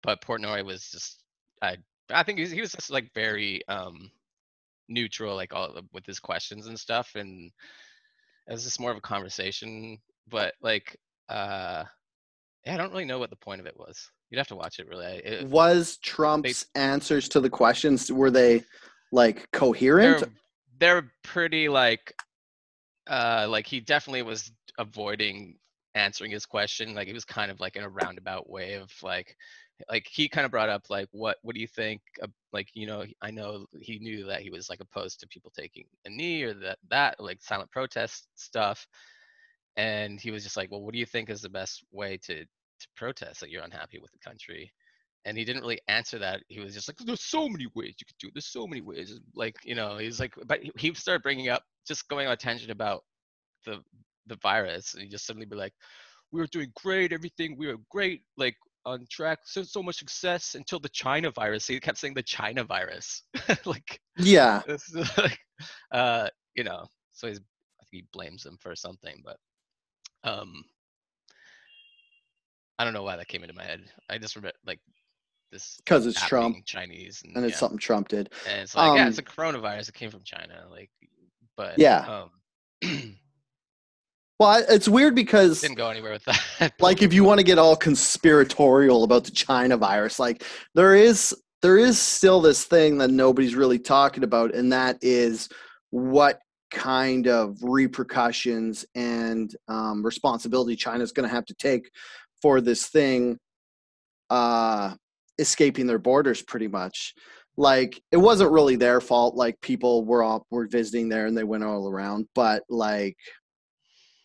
But Portnoy was just I I think he was, just like very um neutral like all the- with his questions and stuff and it was just more of a conversation but like uh yeah, I don't really know what the point of it was. You'd have to watch it really. It, Was Trump's answers to the questions were they like coherent? they're they're pretty like uh like he definitely was avoiding answering his question like it was kind of like in a roundabout way of like like he kind of brought up like what what do you think of, like you know i know he knew that he was like opposed to people taking a knee or that that like silent protest stuff and he was just like well what do you think is the best way to to protest that you're unhappy with the country and he didn't really answer that. He was just like, "There's so many ways you could do. it. There's so many ways." Like you know, he's like, but he- he started bringing up just going on a tangent about the the virus, and he just suddenly be like, "We were doing great, everything. We were great, like on track. So so much success until the China virus." He kept saying the China virus, like yeah. like, uh, you know. So he's I think he blames them for something, but um, I don't know why that came into my head. I just remember like this Because it's Trump Chinese, and, and it's yeah. something Trump did. And it's like, yeah, it's Um, a coronavirus. It came from China, like, but Yeah. um, Well, it's weird because didn't go anywhere with that. like if you want to get all conspiratorial about the China virus, like there is there is still this thing that nobody's really talking about, and that is what kind of repercussions and um, responsibility China's going to have to take for this thing uh, escaping their borders, pretty much. Like it wasn't really their fault. Like people were all were visiting there and they went all around, but like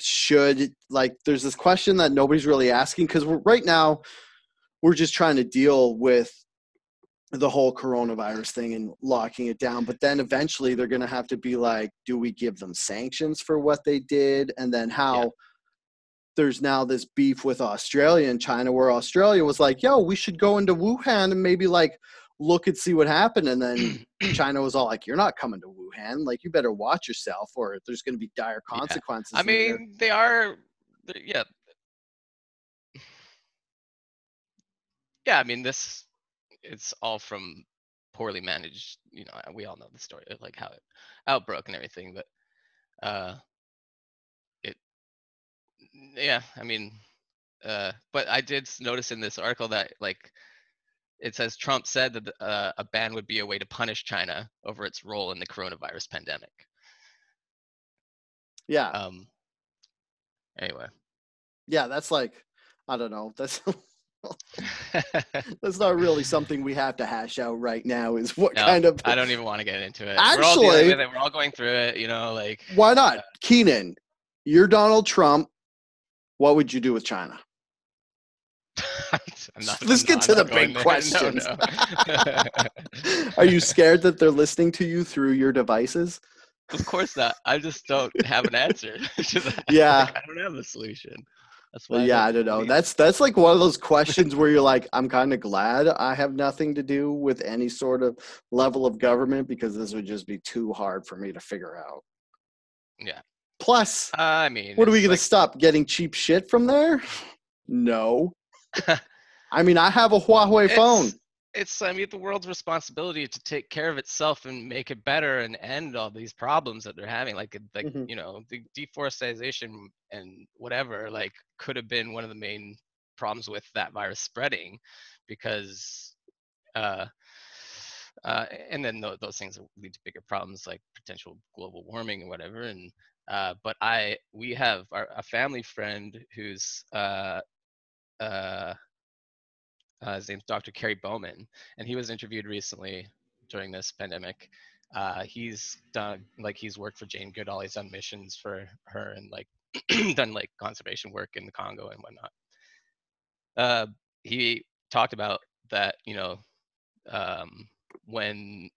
should like there's this question that nobody's really asking because right now we're just trying to deal with the whole coronavirus thing and locking it down but then eventually they're going to have to be like do we give them sanctions for what they did? And then how there's now this beef with australia and china where australia was like yo we should go into wuhan and maybe like look and see what happened and then china was all like you're not coming to wuhan like you better watch yourself or there's going to be dire Yeah. consequences I mean, they are, yeah, yeah. I mean, this it's all from poorly managed. You know, we all know the story of like how it outbroke and everything, but uh, it, yeah. I mean, uh, but I did notice in this article that like it says Trump said that uh, a ban would be a way to punish China over its role in the coronavirus pandemic. yeah Um. Anyway. yeah that's like i don't know that's that's not really something we have to hash out right now is what No, kind of I don't even want to get into it. Actually, we're all dealing Actually- with it. We're all going through it. You know, like why not keenan you're donald trump what would you do with china not, Let's I'm get not- to I'm the big there. questions. No, no. are you scared that they're listening to you through your devices of course not. I just don't have an answer. Yeah. like, I don't have a solution. That's why. Yeah i don't know that's that's like one of those questions where you're like i'm kind of glad i have nothing to do with any sort of level of government because this would just be too hard for me to figure out Yeah. plus I mean, What are we going like- to stop getting cheap shit from there? No. I mean, I have a Huawei phone. It's, it's I mean the world's responsibility to take care of itself and make it better and end all these problems that they're having. Like like Mhm. you know the deforestation and whatever like could have been one of the main problems with that virus spreading because uh, uh, and then th- those things lead to bigger problems like potential global warming and whatever and uh, but i we have our, a family friend who's uh, uh, uh, his name's dr kerry bowman and he was interviewed recently during this pandemic uh, he's done like he's worked for jane goodall he's done missions for her and like done like conservation work in the congo and whatnot uh, he talked about that you know um, when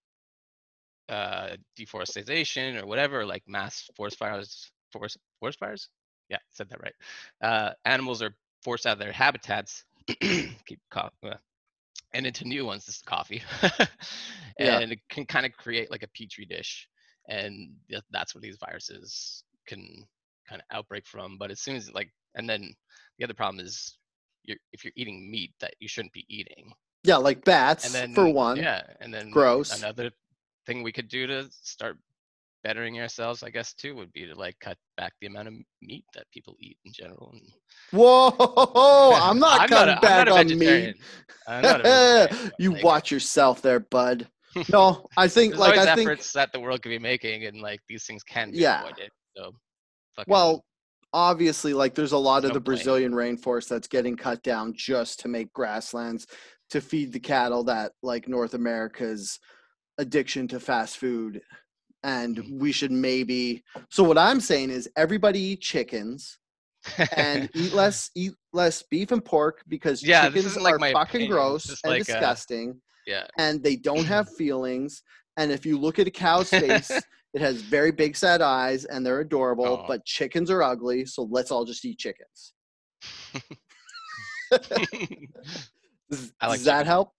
uh, deforestation or whatever, like mass forest fires, forest forest fires. Yeah, said that right. Uh, animals are forced out of their habitats, keep cough, uh, and into new ones. This is coffee, and Yeah. it can kind of create like a petri dish, and that's where these viruses can kind of outbreak from. But as soon as like, and then the other problem is, you're, if you're eating meat that you shouldn't be eating, Yeah, like bats and then for one. yeah and then Gross. another thing we could do to start bettering ourselves i guess too would be to like cut back the amount of meat that people eat in general and Whoa, I'm not I'm cutting not a, back I'm not a on meat. I'm not a vegetarian, but, you like, watch yourself there, bud. No, I think like I think efforts that the world could be making and like these things can be Yeah. avoided so well, obviously like there's a lot of No the. Brazilian rainforest that's getting cut down just to make grasslands to feed the cattle that like North America's addiction to fast food and Mm-hmm. we should maybe so what I'm saying is everybody eat chickens and eat less eat less beef and pork because Yeah, chickens like are my fucking opinion, gross and like, disgusting yeah and they don't have feelings and if you look at a cow's face it has very big sad eyes and they're adorable Aw. but chickens are ugly so let's all just eat chickens does, I like does that help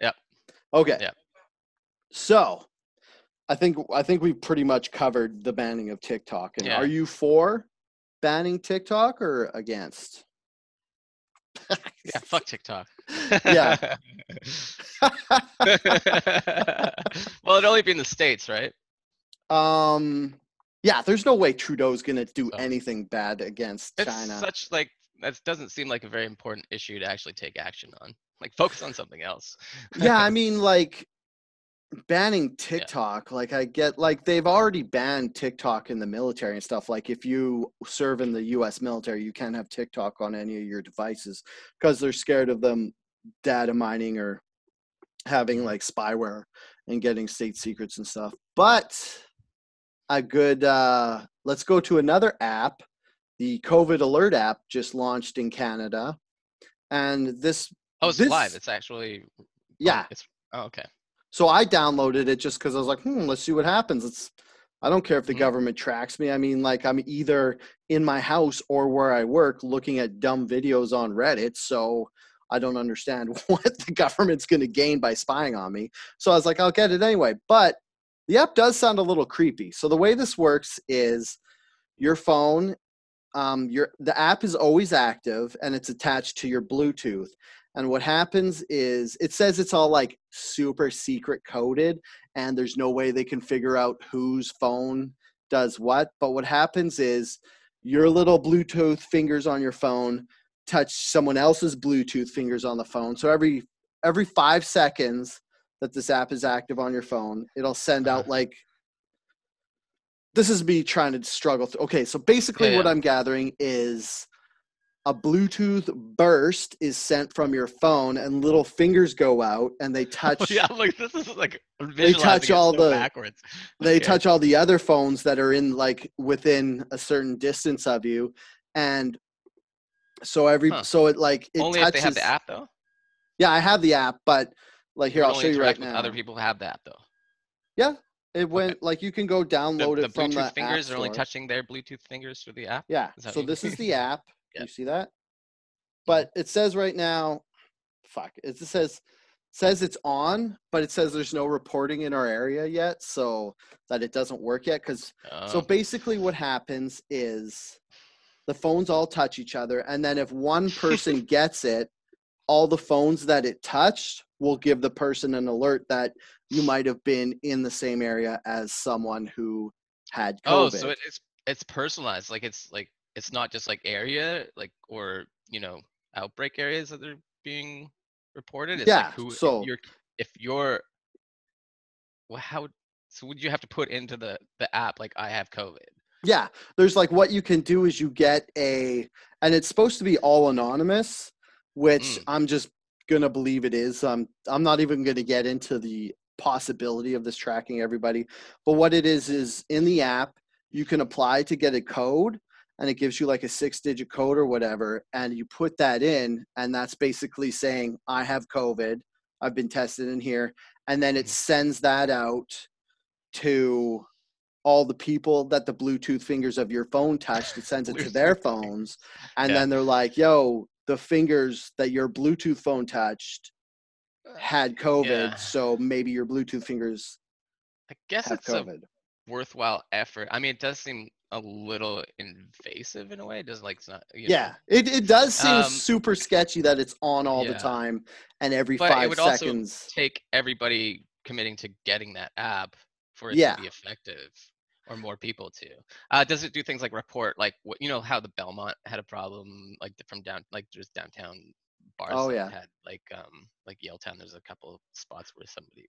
Yep. okay Yep. so i think i think we've pretty much covered the banning of tiktok and Yeah. are you for banning tiktok or against yeah fuck tiktok Yeah. well it'd only be in the states right um yeah there's no way trudeau's gonna do So- anything bad against It's china such like that doesn't seem like a very important issue to actually take action on. Like focus on something else. yeah i mean like banning tiktok like i get like they've already banned tiktok in the military and stuff like if you serve in the us military you can't have tiktok on any of your devices because they're scared of them data mining or having like spyware and getting state secrets and stuff but a good uh let's go to another app the covid alert app just launched in canada and this Oh, it's This- live. It's actually oh, yeah It's oh, okay. So I downloaded it just because I was like, hmm, let's see what happens. It's I don't care if the Mhm. government tracks me. I mean, like I'm either in my house or where I work looking at dumb videos on Reddit. So I don't understand what the government's gonna gain by spying on me. So I was like, I'll get it anyway. But the app does sound a little creepy. So the way this works is your phone, um, your the app is always active and it's attached to your Bluetooth. And what happens is it says it's all like super secret coded and there's no way they can figure out whose phone does what. But what happens is your little Bluetooth fingers on your phone touch someone else's Bluetooth fingers on the phone. So every every five seconds that this app is active on your phone, it'll send out Uh-huh. like this is me trying to struggle through. Okay, so basically Yeah, what. I'm gathering is a Bluetooth burst is sent from your phone, and little fingers go out, and they oh, touch. yeah, like this is like They touch all so the- backwards. They Okay. touch all the other phones that are in like within a certain distance of you, and so every Huh. so it like it only touches. if they have the app though. Yeah, I have the app, but like here I'll show you right now. Other people have the app though. Yeah. It went like you can go download the it from Bluetooth the app fingers are only touching their Bluetooth fingers through the app. Yeah. So this is the app. Yeah. You see that? But it says right now, fuck. It says says it's on, but it says there's no reporting in our area yet, so that it doesn't work yet. Because so Um, basically, what happens is the phones all touch each other, and then if one person gets it, all the phones that it touched will give the person an alert that you might have been in the same area as someone who had COVID. oh, so it, it's it's personalized. Like it's like it's not just like area, like or you know, outbreak areas that are being reported? It's Yeah, like who so- if you're if you're well, how so would you have to put into the the app like I have COVID? Yeah, there's like what you can do is you get a, and it's supposed to be all anonymous, which Mm. I'm just gonna believe it is. I'm I'm not even gonna get into the possibility of this tracking everybody, but what it is is in the app you can apply to get a code, and it gives you like a six-digit code or whatever, and you put that in, and that's basically saying I have COVID, I've been tested in here, and then it Mhm. sends that out to all the people that the Bluetooth fingers of your phone touched. It sends it to their phones, and Yeah. then they're like, "Yo, the fingers that your Bluetooth phone touched had COVID, Yeah. so maybe your Bluetooth fingers I guess it's a worthwhile effort. I mean, it does seem a little invasive in a way. It does like it's not. Yeah, know, it, it does seem Um, super sketchy that it's on all the time and every But it five seconds. take everybody committing to getting that app for it Yeah. to be effective, or more people to. Uh, does it do things like report like what you know how the Belmont had a problem like from down like just downtown bars Oh, yeah. had like um like Yaletown. There's a couple spots where somebody.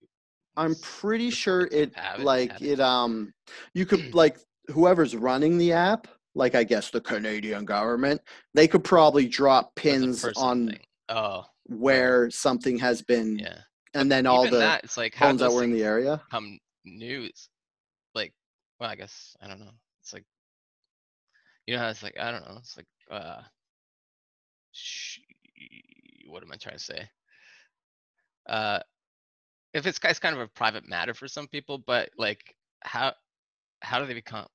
I'm pretty sure it like it um you could like whoever's running the app, like I guess the Canadian government, they could probably drop pins on. Oh where something has been yeah. and then all the that, it's like phones that were in the area. come news. Like, well, I guess I don't know. It's like, you know how it's like I don't know. It's like, uh, sh- what am I trying to say? Uh, if it's it's kind of a private matter for some people, but like, how how do they become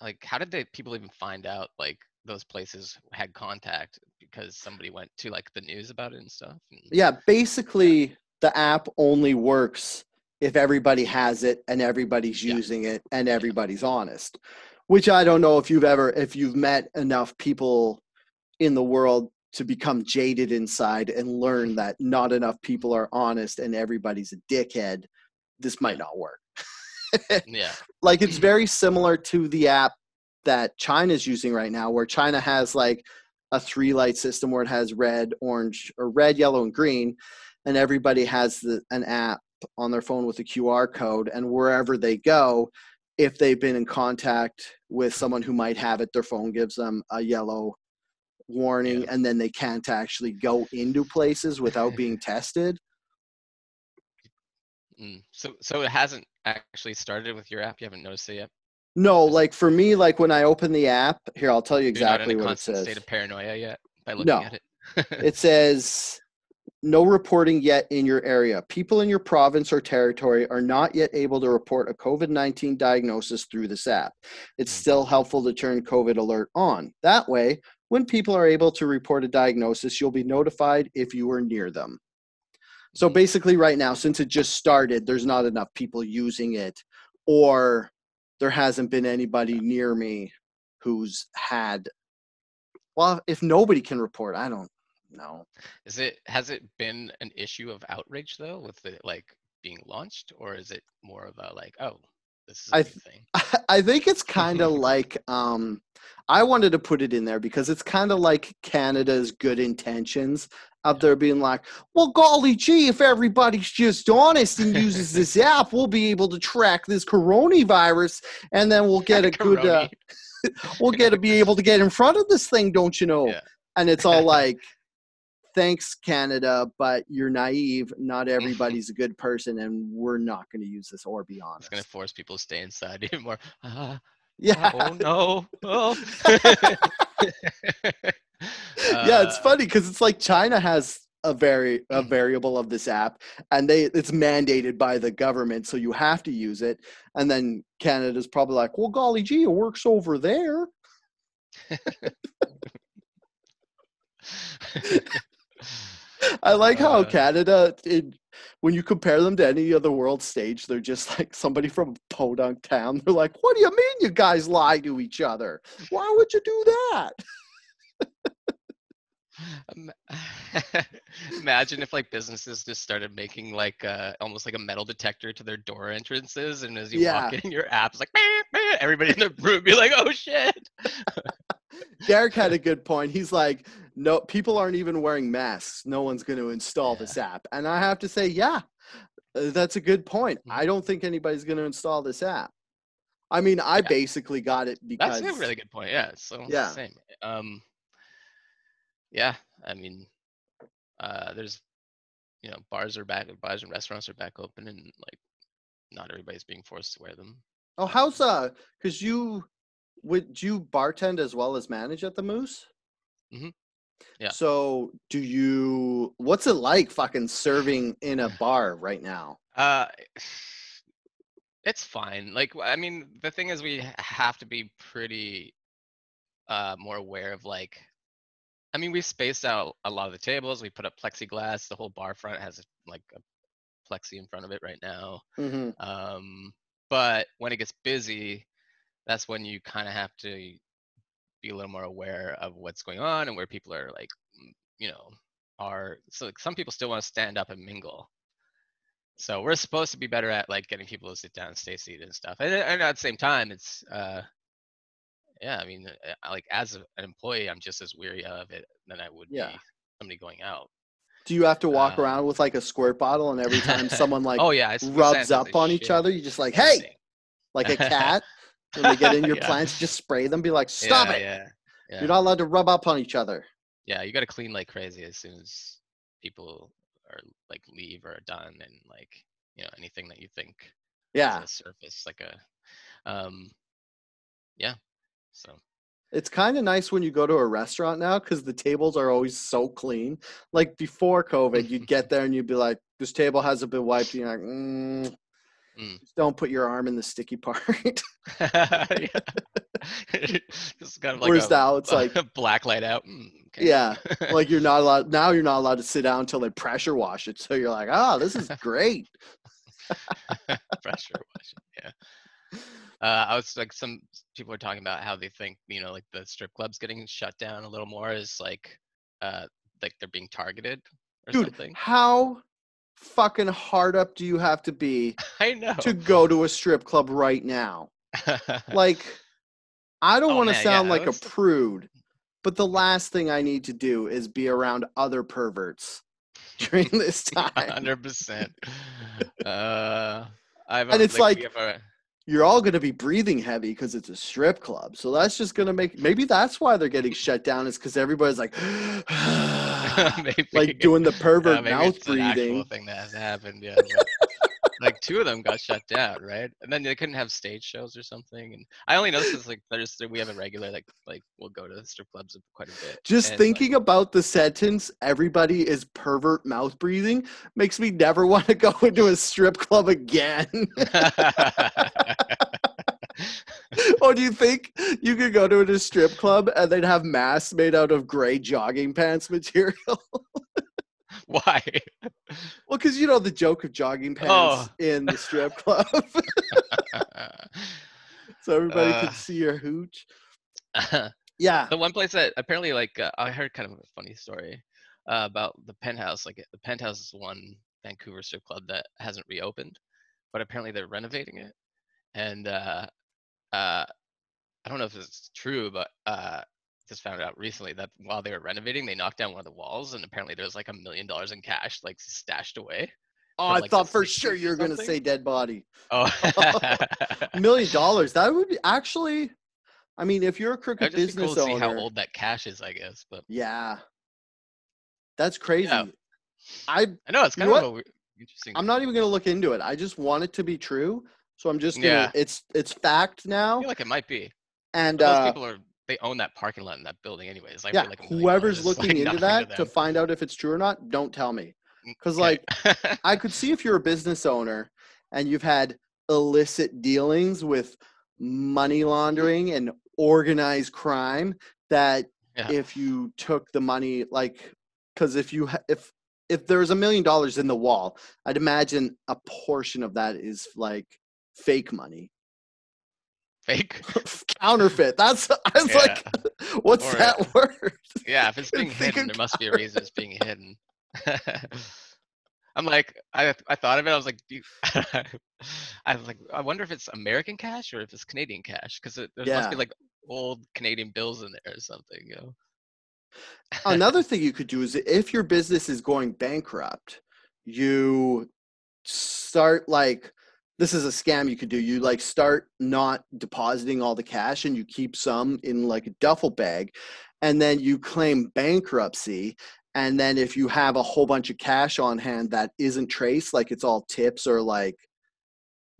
like how did they people even find out like those places had contact because somebody went to like the news about it and stuff? Mm, and- Yeah, basically the app only works if everybody has it and everybody's Yeah. using it and everybody's honest. Which I don't know if you've ever if you've met enough people in the world to become jaded inside and learn mm-hmm. that not enough people are honest and everybody's a dickhead, this might not work. yeah. like it's very similar to the app that China's using right now, where China has like a three light system where it has red, orange, or red, yellow, and green, and everybody has the, an app on their phone with a QR code, and wherever they go, if they've been in contact with someone who might have it, their phone gives them a yellow warning, Yeah. and then they can't actually go into places without being tested. Mm. So so it hasn't actually started with your app. You haven't noticed it yet. No, like for me, like when I open the app, here I'll tell you You're not in exactly what it says. state of paranoia yet by looking No. at it. it says no reporting yet in your area. People in your province or territory are not yet able to report a COVID 19 diagnosis through this app. It's Mm. still helpful to turn COVID alert on. That way, when people are able to report a diagnosis, you'll be notified if you are near them. So Mhm. basically, right now, since it just started, there's not enough people using it, or there hasn't been anybody near me who's had. Well, if nobody can report, I don't know. Is it has it been an issue of outrage though with it like being launched, or is it more of a like, oh, this is a I th- thing? I think it's kind of like um I wanted to put it in there because it's kind of like Canada's good intentions out there being like, well, golly gee, if everybody's just honest and uses this app, we'll be able to track this coronavirus, and then we'll get a good, uh, we'll get to be able to get in front of this thing, don't you know? Yeah. And it's all like, thanks Canada, but you're naive. Not everybody's a good person, and we're not going to use this or be honest. It's gonna force people to stay inside even more. Ah, Yeah. oh no. Oh. yeah, it's funny because it's like China has a very a Mm. variable of this app, and they it's mandated by the government, so you have to use it. And then Canada's probably like, well, golly gee, it works over there. I like how Uh, Canada, it, when you compare them to any other world stage, they're just like somebody from podunk town. They're like, what do you mean you guys lie to each other? Why would you do that? Imagine if like businesses just started making like uh, almost like a metal detector to their door entrances, and as you walk in, your app's like "Beep, beep," everybody in the room be like, "Oh shit!" Derek had a good point. He's like, no people aren't even wearing masks. No one's going to install Yeah. this app. And I have to say, yeah, uh, that's a good point. Mhm. I don't think anybody's going to install this app. I mean, I Yeah. basically got it because That's a really good point. Yeah. So Yeah. same. Um. Yeah. I mean, uh, there's, you know, bars are back. Bars and restaurants are back open, and like, not everybody's being forced to wear them. Oh, how's uh cuz you would you bartend as well as manage at the Moose? Mhm. Yeah. So, do you what's it like fucking serving in a bar right now? Uh, it's fine. Like, I mean, the thing is, we have to be pretty uh more aware of like. I mean, we spaced out a lot of the tables. We put up plexiglass. The whole bar front has like a plexi in front of it right now. Mhm. Um, but when it gets busy, that's when you kind of have to be a little more aware of what's going on and where people are like, you know, are so like, some people still want to stand up and mingle. So we're supposed to be better at like getting people to sit down and stay seated and stuff. And, and at the same time, it's uh, yeah, I mean, uh, like as an employee, I'm just as weary of it than I would Yeah. be somebody going out. Do you have to walk Uh, around with like a squirt bottle and every time someone like oh yeah, rubs up on each other, you just like, "Hey!" Like a cat when they get in your Yeah. plants, just spray them be like, "Stop yeah, it. Yeah, yeah. You're not allowed to rub up on each other." yeah, you got to clean like crazy as soon as people are like leave or are done, and like you know anything that you think Yeah. surface like a, um, yeah. So It's kind of nice when you go to a restaurant now because the tables are always so clean. Like before COVID, you'd get there and you'd be like, "This table hasn't been wiped." And you're like, mm, Mm. just "Don't put your arm in the sticky part." just kind of like Whereas a, now it's like, black light out. Mm, okay. yeah, like you're not allowed. Now you're not allowed to sit down until they pressure wash it. So you're like, "Oh, this is great." pressure washing. Yeah. Uh, I was like, some people are talking about how they think, you know, like the strip clubs getting shut down a little more is like, uh, like they're being targeted or something. Dude, something. how fucking hard up do you have to be I know. to go to a strip club right now? Like, I don't Oh, want to sound yeah, like a prude, but the last thing I need to do is be around other perverts during this time. Hundred percent. Uh, I've And it's like- You're all going to be breathing heavy because it's a strip club. So that's just going to make maybe that's why they're getting shut down is because everybody's like, like doing the yeah, pervert maybe mouth it's an actual breathing. thing that has happened. Yeah. like two of them got shut down, right? And then they couldn't have stage shows or something. And I only know this like there's we have a regular like like we'll go to strip clubs quite a bit. Just and, like- thinking about the sentence, everybody is pervert mouth breathing, makes me never want to go into a strip club again. or do you think you could go to a strip club and they'd have masks made out of gray jogging pants material? Why? well, because you know the joke of jogging pants Oh. in the strip club. so everybody Uh. could see your hooch. the Yeah. The one place that apparently like uh, I heard kind of a funny story uh, about the penthouse. Like the penthouse is one Vancouver strip club that hasn't reopened, but apparently they're renovating it. And uh, I don't know if it's true, but uh, just found out recently that while they were renovating, they knocked down one of the walls, and apparently there's like a million dollars in cash like stashed away. Oh, I like, thought for sure you were going to say dead body. Oh, million dollars. That would be actually, I mean, if you're a crooked It'd just be business cool to see how old that cash is, I guess. But Yeah. That's crazy. Yeah. I I know it's You kind know of interesting. I'm not even gonna look into it. I just want it to be true. So I'm just gonna Yeah. it's it's fact I now. feel like it might be. And those uh people are they own that parking lot in that building anyways. I yeah, like whoever's dollars looking like, into that to them. find out if it's true or not, don't tell me. Because okay. I could see if you're a business owner and you've had illicit dealings with money laundering and organized crime that Yeah. if you took the money like because if you if if there's a million dollars in the wall i'd imagine a portion of that is like fake money fake. counterfeit that's i was like what's Or, uh, that word Yeah, if it's being Think hidden, there must be a reason it's being hidden. I'm like, I I thought of it. I was like, do you, I was like, I wonder if it's American cash or if it's Canadian cash because there must be like old Canadian bills in there or something. You know? Another thing you could do is if your business is going bankrupt, you start like this is a scam you could do. You like start not depositing all the cash and you keep some in like a duffel bag and then you claim bankruptcy and then if you have a whole bunch of cash on hand that isn't traced like it's all tips or like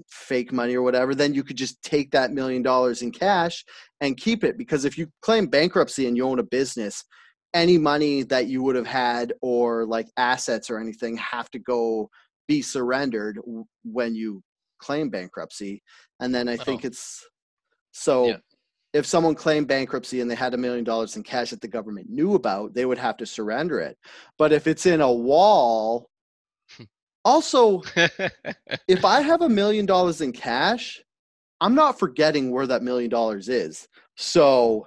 fake money or whatever then you could just take that million dollars in cash and keep it because if you claim bankruptcy and you own a business any money that you would have had or like assets or anything have to go be surrendered when you claim bankruptcy and then i uh-huh. think Oh. it's so Yeah. if someone claimed bankruptcy and they had a million dollars in cash that the government knew about they would have to surrender it but if it's in a wall also if i have a million dollars in cash i'm not forgetting where that million dollars is so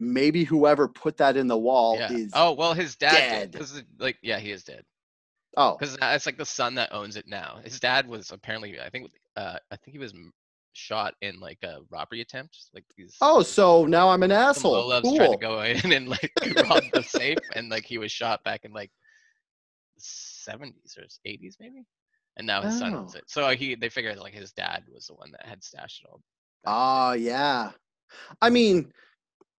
maybe whoever put that in the wall yeah. is Oh well, his dad dead. did. like, yeah, he is dead. Oh Because it's like the son that owns it now. His dad was apparently, I think, uh, I think he was shot in like a robbery attempt. Like these. oh so now i'm an asshole low-loves tried to go in and like rob the safe, and like he was shot back in like the 70s or 80s maybe. And now his son owns Oh. it. So he, they figured like his dad was the one that had stashed it all. Ah, yeah. I mean,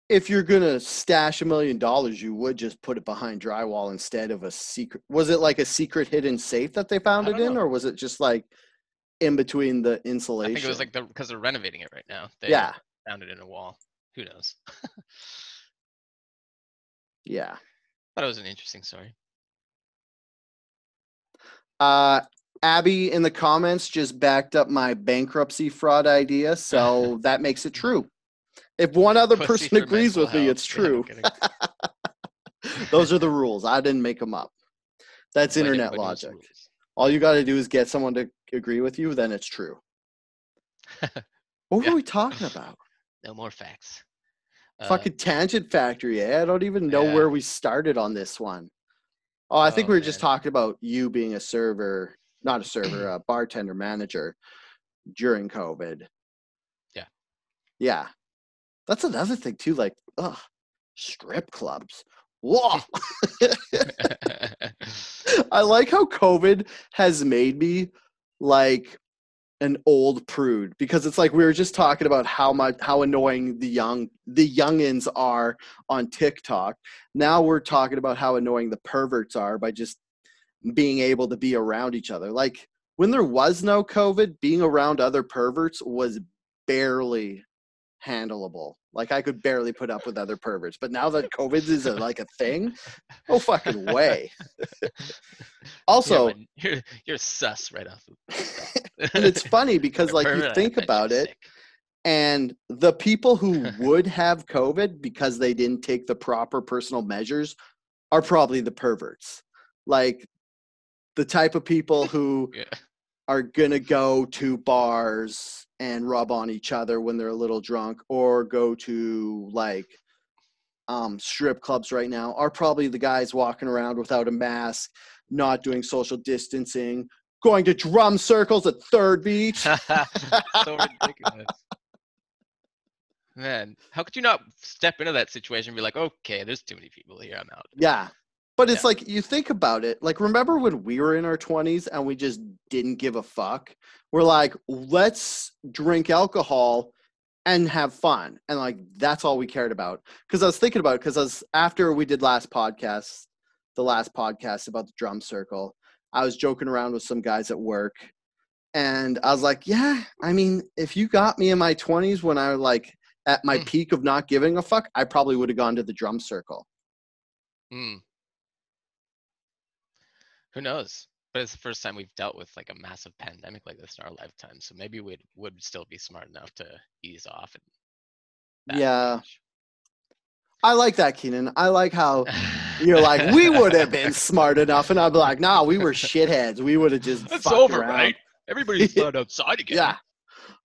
if you're gonna stash a million dollars, you would just put it behind drywall instead of a secret. Was it like a secret hidden safe that they found it don't in, know. or was it just like in between the insulation? I think it was like the because they're renovating it right now. They yeah, found it in a wall. Who knows? yeah. Thought it was an interesting story. Uh, Abby in the comments just backed up my bankruptcy fraud idea, so that makes it true. If one other Pussy person agrees with me, it's true. kidding. Those are the rules. I didn't make them up. That's Like internet everybody knows the logic. rules. All you got to do is get someone to agree with you, then it's true. What Yeah. were we talking about? No more facts. Uh, Fucking Tangent Factory, eh? I don't even know Yeah. where we started on this one. Oh, I think Oh, we were just talking about you being a server, not a server, a bartender manager during COVID. Yeah. Yeah. That's another thing too. Like, ugh, strip clubs. Whoa. I like how COVID has made me like an old prude because it's like we were just talking about how much how annoying the young the youngins are on TikTok. Now we're talking about how annoying the perverts are by just being able to be around each other. Like when there was no COVID, being around other perverts was barely handleable. Like I could barely put up with other perverts. But now that COVID is a, like a thing, no fucking way. Also, yeah, you're you're sus right off. The and it's funny because like you think about it sick. and the people who would have covid because they didn't take the proper personal measures are probably the perverts like the type of people who Yeah. are gonna go to bars and rub on each other when they're a little drunk or go to like um, strip clubs right now are probably the guys walking around without a mask not doing social distancing going to drum circles at third beach so ridiculous. Man, how could you not step into that situation and be like, okay, there's too many people here, I'm out. Yeah. But it's Yeah. like you think about it. Like remember when we were in our 20s and we just didn't give a fuck? We're like, let's drink alcohol and have fun. And like that's all we cared about. Cuz I was thinking about it cuz as after we did last podcast, the last podcast about the drum circle, I was joking around with some guys at work and I was like, yeah, I mean, if you got me in my 20s when I was like at my Mm. peak of not giving a fuck, I probably would have gone to the drum circle. Hmm. Who knows? But it's the first time we've dealt with like a massive pandemic like this in our lifetime. So maybe we would still be smart enough to ease off. Yeah. I like that, Keenan. I like how you're like, we would have been smart enough, and I'd be like, nah, we were shitheads. We would have just. It's over, around. right? Everybody's allowed outside again. Yeah.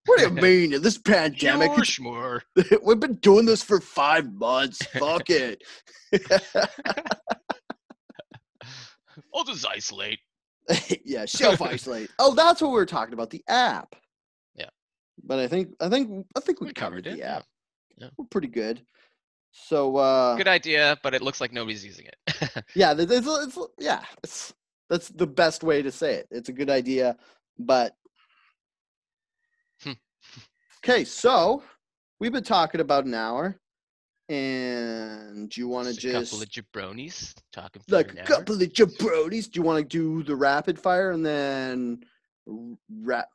What do you mean? This pandemic, Sure, we've been doing this for five months. Fuck it. I'll just isolate. yeah, self isolate. Oh, that's what we were talking about. The app. Yeah. But I think I think I think we, We covered, covered it, the app. Yeah. We're pretty good. So uh, Good idea, but it looks like nobody's using it. yeah, it's, it's, yeah, it's, that's the best way to say it. It's a good idea, but Hmm. okay. So we've been talking about an hour, and do you want to Just a couple of jabronis talking like a hour. couple of jabronis? Do you want to do the rapid fire and then rap?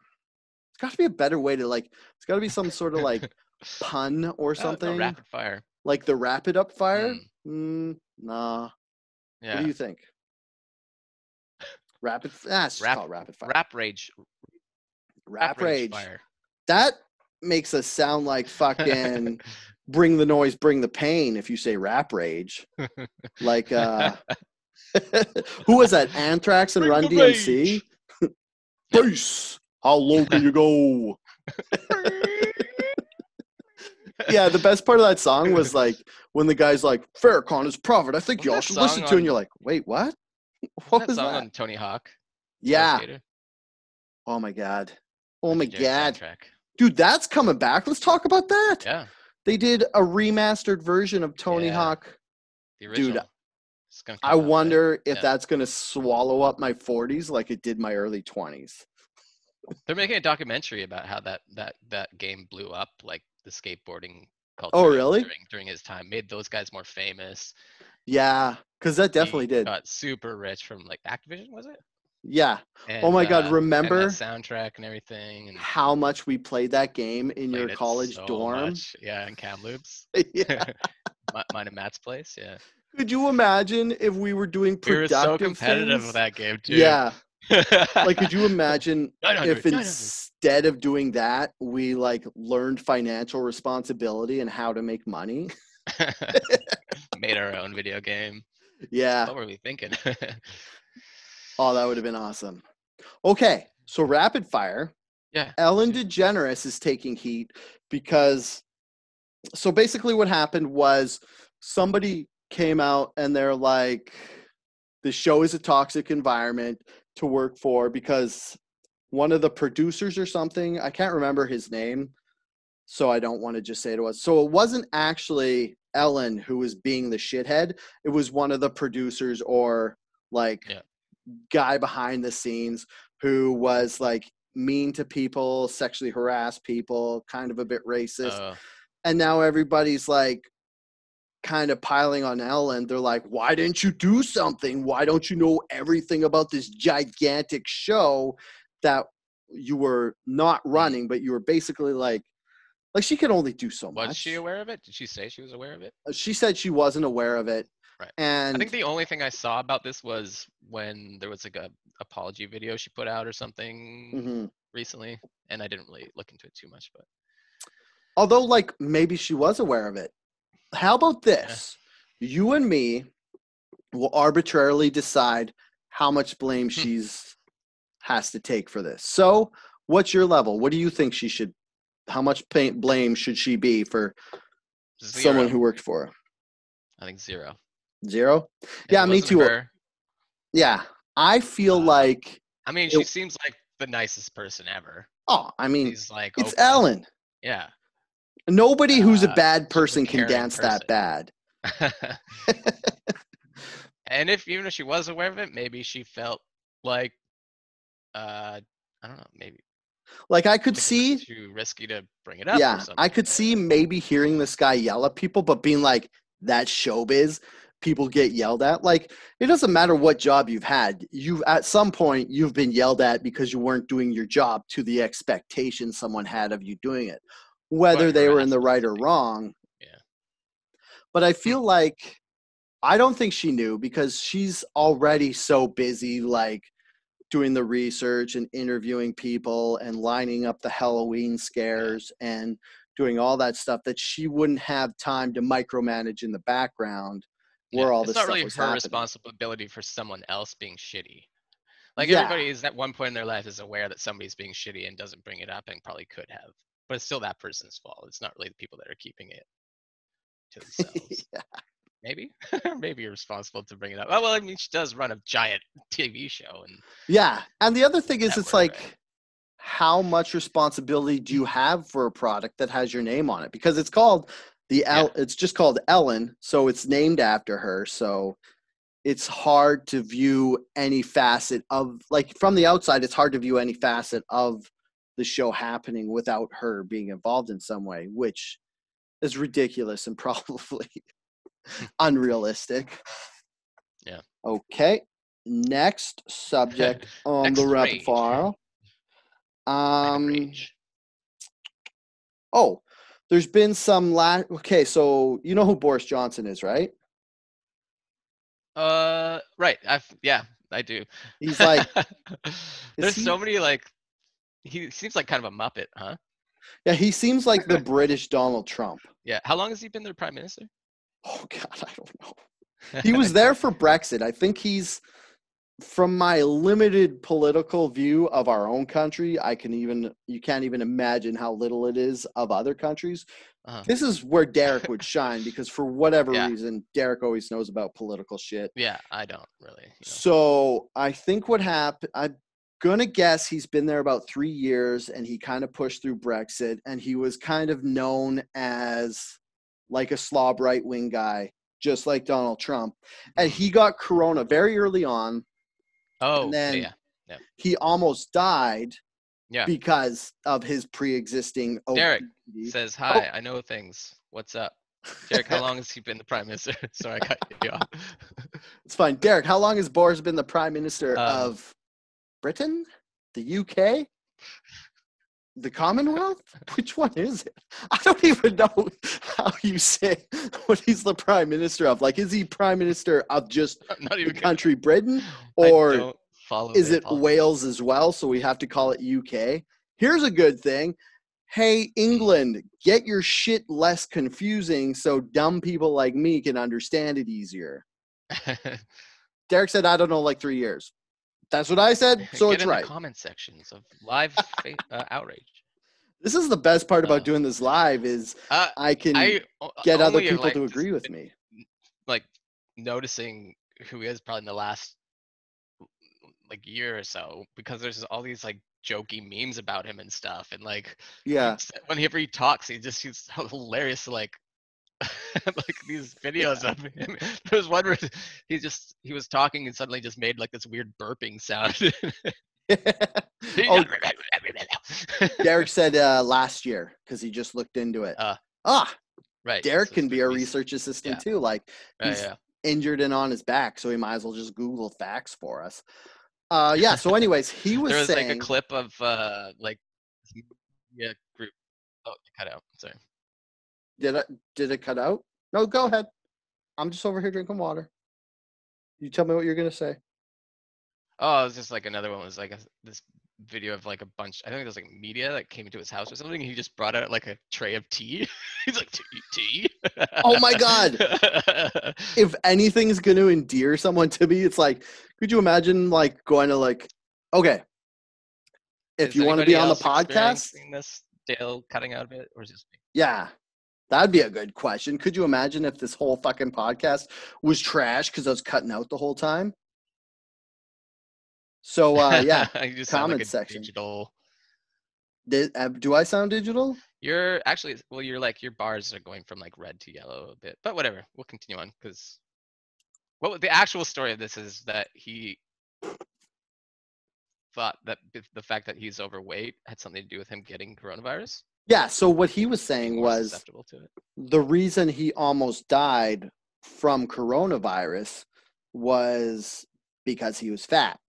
It's got to be a better way to like. It's got to be some sort of like pun or no, something, rapid fire. like the rapid up fire. Mm, Mm, nah. yeah. What do you think? Rapid. f- Ah, Rap- called rapid fire. Rap rage. Rap rage. fire. That makes us sound like fucking bring the noise, bring the pain. If you say rap rage, like uh, who was that? Anthrax and Bring Run DMC. Bass. How low can you go? yeah, the best part of that song was like when the guy's like, "Farrakhan is prophet. I think y'all should listen song to." it," And you're like, "Wait, what? What What that was song that?" on Tony Hawk? Yeah. Oh my god. Oh my god. soundtrack. Dude, that's coming back. Let's talk about that. Yeah, They did a remastered version of Tony Yeah. Hawk. the Dude, original. Gonna I come out, right? wonder if Yeah. that's going to swallow up my 40s like it did my early 20s. They're making a documentary about how that that that game blew up, like the skateboarding culture. Oh, really? During during his time, made those guys more famous. Yeah, because that definitely He did. Got super rich from like Activision, was it? Yeah. And, Oh my God, uh, remember soundtrack and everything, and How much we played that game in your college so dorm? much. Yeah, in Kamloops, yeah. Mine and Matt's place. Yeah, Could you imagine if we were doing productive? we were so competitive things? with that game too. Yeah. Like, could you imagine if instead of doing that, we like learned financial responsibility and how to make money? made our own video game? Yeah. What were we thinking? Oh, that would have been awesome. Okay, so rapid fire. yeah. Ellen DeGeneres is taking heat because so basically what happened was somebody came out and they're like the show is a toxic environment to work for because one of the producers or something, I can't remember his name, so I don't want to just say it was. So it wasn't actually Ellen who was being the shithead. It was one of the producers or like Yeah. Guy behind the scenes who was like mean to people, sexually harass people, kind of a bit racist. Uh, and now everybody's like kind of piling on Ellen. They're like, why didn't you do something? Why don't you know everything about this gigantic show that you were not running, but you were basically like, like she could only do so much. was she aware of it? Did she say she was aware of it? She said she wasn't aware of it. Right. And I think the only thing I saw about this was when there was like a apology video she put out or something Mhm. recently, and I didn't really look into it too much. But although like maybe she was aware of it how about this you and me will arbitrarily decide how much blame Hmm. she's has to take for this so what's your level what do you think she should how much blame should she be for someone who worked for her I think zero. Zero Yeah, me too. her- yeah i feel Uh, like I mean, it- she seems like the nicest person ever. oh i mean She's like it's open. ellen Yeah. nobody who's a Uh, bad she's a person can dance that bad and if even if she was aware of it, maybe she felt like uh I don't know, maybe like i could it see too risky to bring it up. or yeah, I could see maybe hearing this guy yell at people, but being like, that showbiz, people get yelled at. Like, it doesn't matter what job you've had. You've at some point you've been yelled at because you weren't doing your job to the expectation someone had of you doing it, whether Well, they were in the right or wrong. yeah. But I feel like I don't think she knew because she's already so busy, like doing the research and interviewing people and lining up the Halloween scares and doing all that stuff that she wouldn't have time to micromanage in the background Yeah, where all it's this not stuff really her happening. responsibility for someone else being shitty. Like Yeah. everybody is at one point in their life is aware that somebody's being shitty and doesn't bring it up and probably could have. But it's still that person's fault. It's not really the people that are keeping it to themselves. yeah. Maybe. Maybe you're responsible to bring it up. Oh well, I mean she does run a giant TV show and yeah. And the other thing is, it's like, right. how much responsibility do you have for a product that has your name on it? Because it's called The El- it's just called Ellen, so it's named after her. So it's hard to view any facet of like from the outside. It's hard to view any facet of the show happening without her being involved in some way, which is ridiculous and probably unrealistic. Yeah. Okay. Next subject on Next the repertoire. Um. Oh, there's been some la Okay, so you know who Boris Johnson is, right? Uh, right. I've yeah, I do. He's like, there's he- so many like. He seems like kind of a muppet, huh? yeah, he seems like the British Donald Trump. Yeah. How long has he been their prime minister? Oh God, I don't know. He was there for Brexit. I think he's, from my limited political view of our own country, I can even you can't even imagine how little it is of other countries. Uh-huh. This is where Derek would shine because for whatever Yeah. reason, Derek always knows about political shit. Yeah, I don't really. You know. So I think what happened, I'm gonna guess he's been there about three years and he kind of pushed through Brexit and he was kind of known as like a slob right wing guy, just like Donald Trump. And he got corona very early on. Oh, yeah, then- yeah. He almost died Yeah. because of his pre existing Derek. Says hi. I know things. What's up, Derek? How long has he been the prime minister? Sorry, I cut you off. It's fine. Derek, how long has Boris been the prime minister Um, of Britain? The UK? The Commonwealth? Which one is it? I don't even know how you say what he's the prime minister of. Like, is he prime minister of just not the country Britain? Or is it politics. Wales as well? So we have to call it UK. Here's a good thing. Hey, England, get your shit less confusing so dumb people like me can understand it easier. Derek said, I don't know, like three years. That's what I said, so Get it's in right. the comment sections of live uh, outrage. This is the best part about Uh, doing this live is Uh, I can I get other people like, to agree with me. Like noticing who he is probably in the last like year or so because there's all these like jokey memes about him and stuff and like Yeah. whenever he talks he just he's hilarious like like these videos of him there was one where he just he was talking and suddenly just made like this weird burping sound oh, Derek said uh, last year because he just looked into it. Uh, ah, right Derek so can be a research assistant yeah. too. Like yeah, he's yeah. injured and on his back, so he might as well just Google facts for us. Uh, yeah. So, anyways, he was, there was saying, like a clip of uh like yeah group oh cut out sorry did it did it cut out? No, go ahead. I'm just over here drinking water. You tell me what you're gonna say. Oh, it was just like another one was like a, this video of like a bunch. I think it was like media that came into his house or something. And he just brought out like a tray of tea. He's like tea, tea. Oh my God. If anything's gonna endear someone to me, it's like, could you imagine like going to like, okay, if you want to be on the podcast, this Dale cutting out of it, or is just me? yeah, that'd be a good question. Could you imagine if this whole fucking podcast was trash because I was cutting out the whole time? So uh, yeah, sound like comment section. digital. Did, uh, do I sound digital? You're actually well. You're like your bars are going from like red to yellow a bit, but whatever. We'll continue on because what the actual story of this is that he thought that the fact that he's overweight had something to do with him getting coronavirus. Yeah. So what he was saying was to it. the reason he almost died from coronavirus was because he was fat.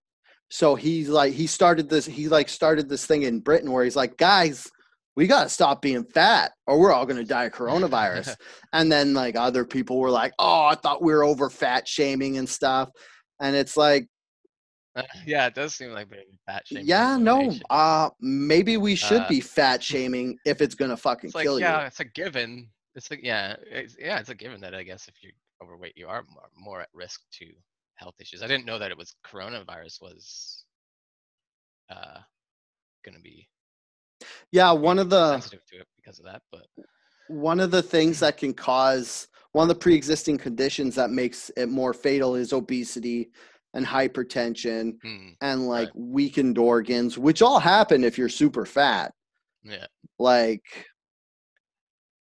So he's like he started this he like started this thing in Britain where he's like, guys, we gotta stop being fat or we're all gonna die of coronavirus. and then like other people were like, Oh, I thought we were over fat shaming and stuff. And it's like, Uh, yeah, it does seem like fat shaming. yeah, no, uh maybe we should Uh, be fat shaming if it's gonna fucking it's like kill yeah, you. Yeah, it's a given. It's like yeah, it's, yeah, it's a given that I guess if you're overweight, you are more, more at risk to health issues. I didn't know that it was coronavirus was uh gonna be Yeah, one of the sensitive to it because of that, but one of the things that can cause one of the pre-existing conditions that makes it more fatal is obesity and hypertension hmm, and like weakened organs which all happen if you're super fat yeah, like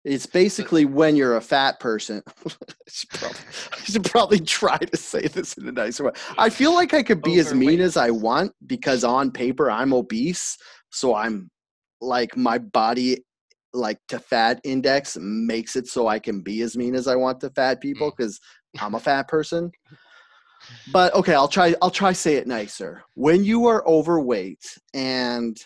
It's basically when you're a fat person. I, should probably, I should probably try to say this in a nicer way. I feel like I could be as mean as I want because on paper I'm obese, so I'm like my body like to fat index makes it so I can be as mean as I want to fat people because I'm a fat person. But okay, I'll try I'll try say it nicer. When you are overweight and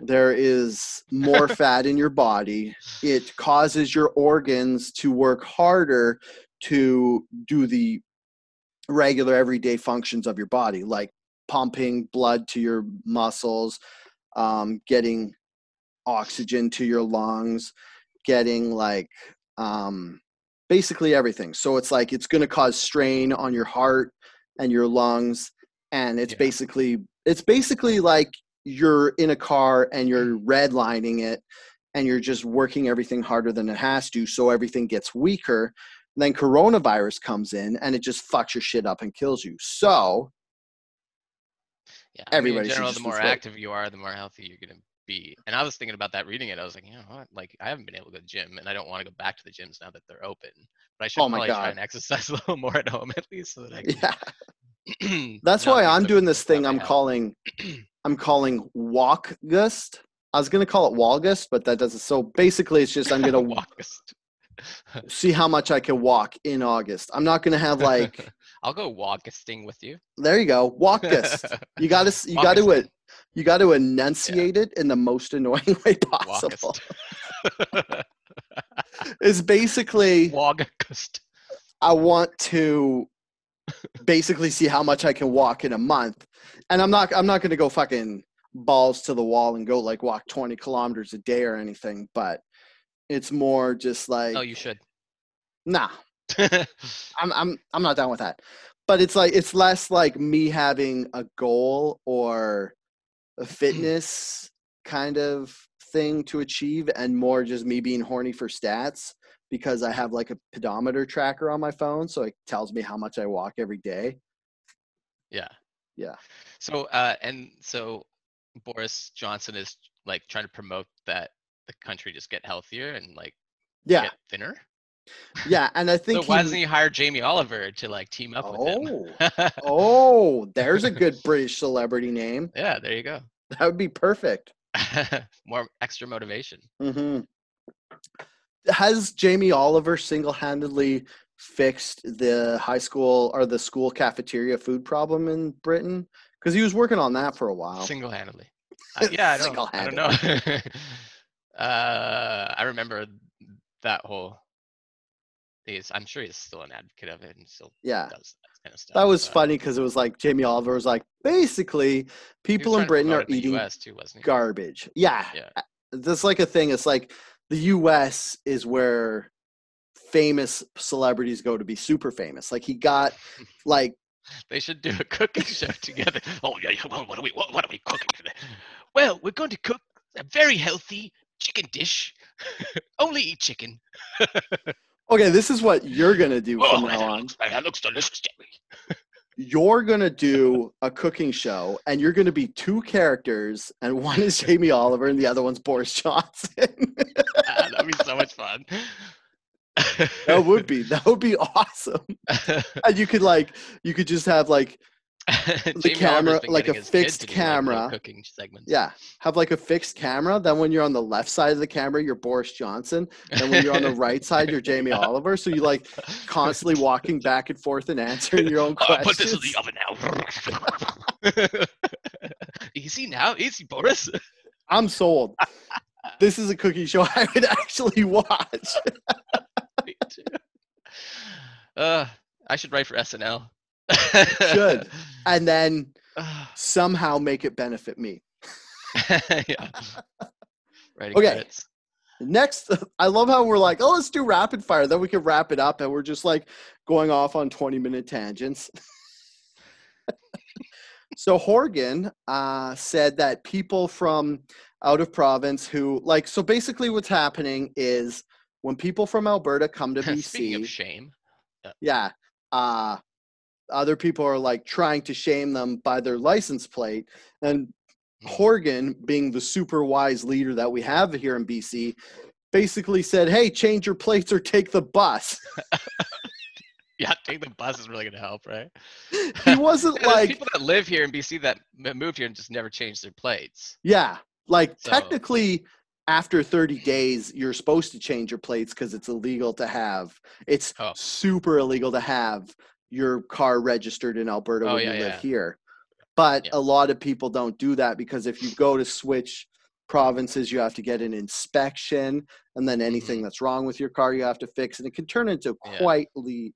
there is more fat in your body, it causes your organs to work harder to do the regular everyday functions of your body, like pumping blood to your muscles, um, getting oxygen to your lungs, getting like um, basically everything. So it's like it's going to cause strain on your heart and your lungs, and it's Yeah. basically it's basically like you're in a car and you're mm-hmm. redlining it and you're just working everything harder than it has to so everything gets weaker. Then coronavirus comes in and it just fucks your shit up and kills you. So Yeah, I mean, Everybody in general, the more active you are, the more healthy you're gonna be. And I was thinking about that reading it. I was like, you know what? Like, I haven't been able to go to the gym, and I don't want to go back to the gyms now that they're open. But I should Oh probably try and exercise a little more at home at least, so that I can. yeah that's why i'm doing this thing i'm calling i'm calling walk gust. i was going to call it walgust but that doesn't so basically it's just i'm going to Walkist. see how much i can walk in august i'm not going to have like I'll go walkisting with you. there you go walkgust you got to you got to Walkisting. You got to enunciate it in the most annoying way possible it's basically Walkist. I want to basically see how much I can walk in a month. And I'm not I'm not gonna go fucking balls to the wall and go like walk 20 kilometers a day or anything, but it's more just like Oh, you should. nah, I'm I'm I'm not down with that. But it's like it's less like me having a goal or a fitness kind of thing to achieve and more just me being horny for stats because I have like a pedometer tracker on my phone so it tells me how much I walk every day. Yeah. Yeah. So uh and so Boris Johnson is like trying to promote that the country just get healthier and like Yeah. get thinner. Yeah, and I think So why he- doesn't he hire Jamie Oliver to like team up with him? Oh, there's a good British celebrity name. yeah, there you go. That would be perfect. More extra motivation. hmm Has Jamie Oliver single-handedly fixed the high school or the school cafeteria food problem in Britain? Because he was working on that for a while. Single-handedly. Uh, yeah, I don't, I don't know. uh, I remember that whole. He's, I'm sure he's still an advocate of it and still Yeah, does that kind of stuff. that was but funny because it was like Jamie Oliver was like, basically, people in Britain are in eating too, garbage. Yeah, Yeah. that's like a thing. It's like the U.S. is where famous celebrities go to be super famous. Like he got like They should do a cooking show together. Oh yeah, yeah. Well, what are we what, what are we cooking today? Well, we're going to cook a very healthy chicken dish. Only eat chicken. Okay, this is what you're gonna do from now on. looks, that looks delicious, Jamie. You're gonna do a cooking show, and you're gonna be two characters, and one is Jamie Oliver, and the other one's Boris Johnson. Ah, That'd be so much fun. that would be that would be awesome. And you could like you could just have like Jamie camera- like a getting his kid fixed camera. cooking segments. yeah have like a fixed camera. Then when you're on the left side of the camera, you're Boris Johnson. Then when you're on the right side, you're Jamie Oliver. So you like constantly walking back and forth and answering your own questions. put this in the oven now. easy now, easy, Boris. I'm sold. This is a cooking show I would actually watch. Me too. Uh, I should write for SNL. Should. And then somehow make it benefit me. yeah. Okay. credits. Next, I love how we're like, oh, let's do rapid fire. Then we can wrap it up and we're just like going off on 20 minute tangents. so Horgan uh, said that people from out of province who like so basically what's happening is when people from Alberta come to Speaking of BC, shame, yeah, uh, other people are like trying to shame them by their license plate. And Mm. Horgan, being the super wise leader that we have here in BC, basically said, "Hey, change your plates or take the bus." Yeah, take the bus is really gonna help, right? he wasn't like, people that live here in BC that m- move here and just never change their plates. yeah, like So- technically after 30 days you're supposed to change your plates because it's illegal to have it's Oh. super illegal to have your car registered in alberta Oh, when yeah, you live yeah. here but Yeah. a lot of people don't do that because if you go to switch provinces you have to get an inspection and then anything that's wrong with your car you have to fix and it can turn into Mm-hmm. Quite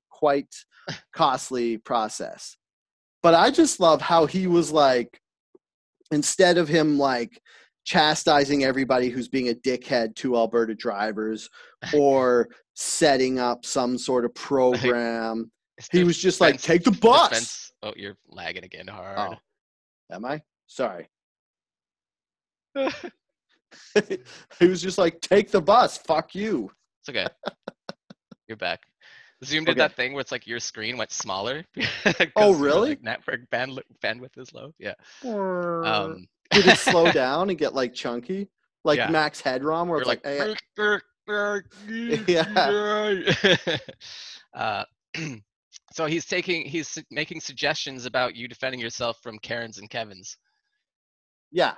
quite costly process but i just love how he was like instead of him like chastising everybody who's being a dickhead to alberta drivers or setting up some sort of program he was just like take the the bus fence- Oh, you're lagging again hard. oh am i sorry he was just like take the bus fuck you It's okay. You're back. Zoom did Okay. that thing where it's like your screen went smaller. Oh, really? Like network bandwidth bandwidth is low. Yeah. um, did it slow down and get like chunky like Yeah. Max Headroom where you're it's like, like, Yeah. uh, so he's taking he's making suggestions about you defending yourself from Karens and Kevins. yeah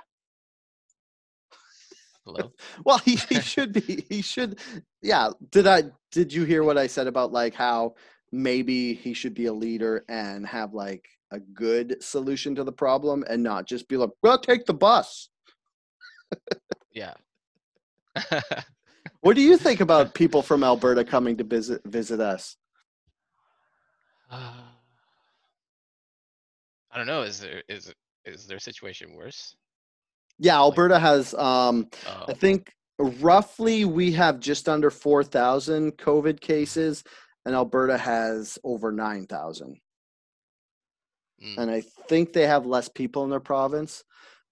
Hello. well he, he should be he should yeah did i did you hear what i said about like how maybe he should be a leader and have like a good solution to the problem and not just be like well take the bus yeah. what do you think about people from alberta coming to visit visit us Uh, I don't know. Is there is is their situation worse? yeah alberta has um Oh, i think roughly we have just under 4000 covid cases and alberta has over 9000 mm, and I think they have less people in their province.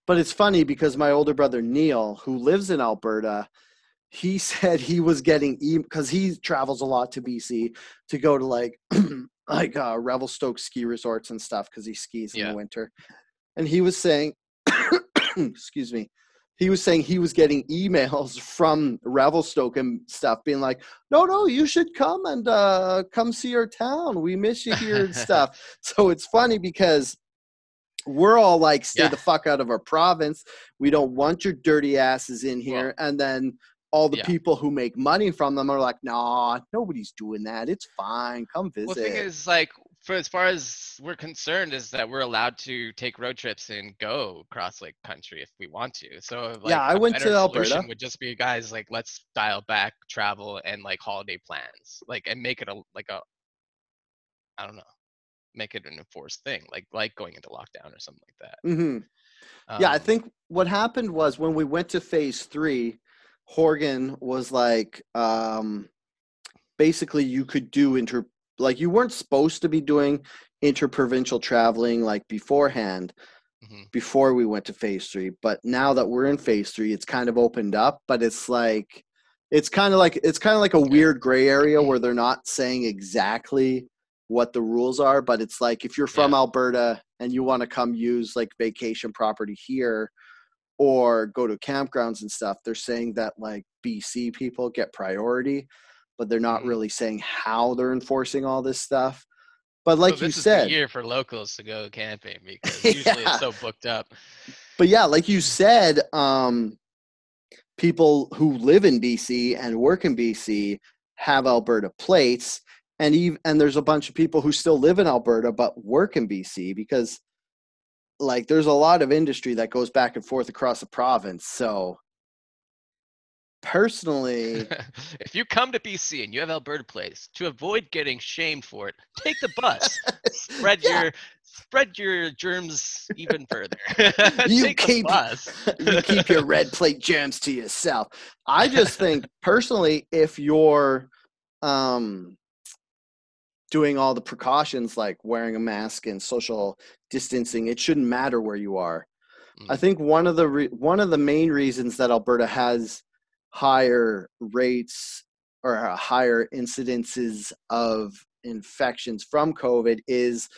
But it's funny because my older brother Neil, who lives in Alberta, he said he was getting because he travels a lot to BC to go to like like uh, Revelstoke ski resorts and stuff because he skis in Yeah. the winter, and he was saying, excuse me. He was saying he was getting emails from Revelstoke and stuff, being like, "No, no, you should come and uh, come see our town. We miss you here and stuff." So it's funny because we're all like, stay Yeah. the fuck out of our province. We don't want your dirty asses in here. and then all the Yeah. people who make money from them are like, nah, nobody's doing that. It's fine. Come visit. Well, the thing is, like, for as far as we're concerned, is that we're allowed to take road trips and go across like country if we want to. So, like, Yeah, I went to Alberta. Would just be, guys, like, let's dial back travel and like holiday plans, like, and make it a like a, I don't know, make it an enforced thing, like like going into lockdown or something like that. Mm-hmm. yeah, I Um, think what happened was when we went to phase three, Horgan was like, um, basically you could do inter like you weren't supposed to be doing interprovincial traveling like beforehand mhm. before we went to phase three but now that we're in phase three it's kind of opened up but it's like it's kind of like it's kind of like a weird gray area where they're not saying exactly what the rules are but it's like if you're from Yeah. alberta and you want to come use like vacation property here or go to campgrounds and stuff they're saying that like bc people get priority but they're not Mhm. really saying how they're enforcing all this stuff but like so you said year for locals to go camping because usually Yeah. it's so booked up. but yeah, like you said, um, people who live in BC and work in BC have Alberta plates, and even and there's a bunch of people who still live in Alberta but work in BC because, like, there's a lot of industry that goes back and forth across the province. So, personally, if you come to BC and you have Alberta Place, to avoid getting shamed for it, take the bus. spread Yeah. your spread your germs even further. You keep- bus. you keep your red plate germs to yourself. I just think personally, if you're um, doing all the precautions like wearing a mask and social distancing, it shouldn't matter where you are. I Mhm. think one of the re- one of the main reasons that Alberta has higher rates or higher incidences of infections from COVID is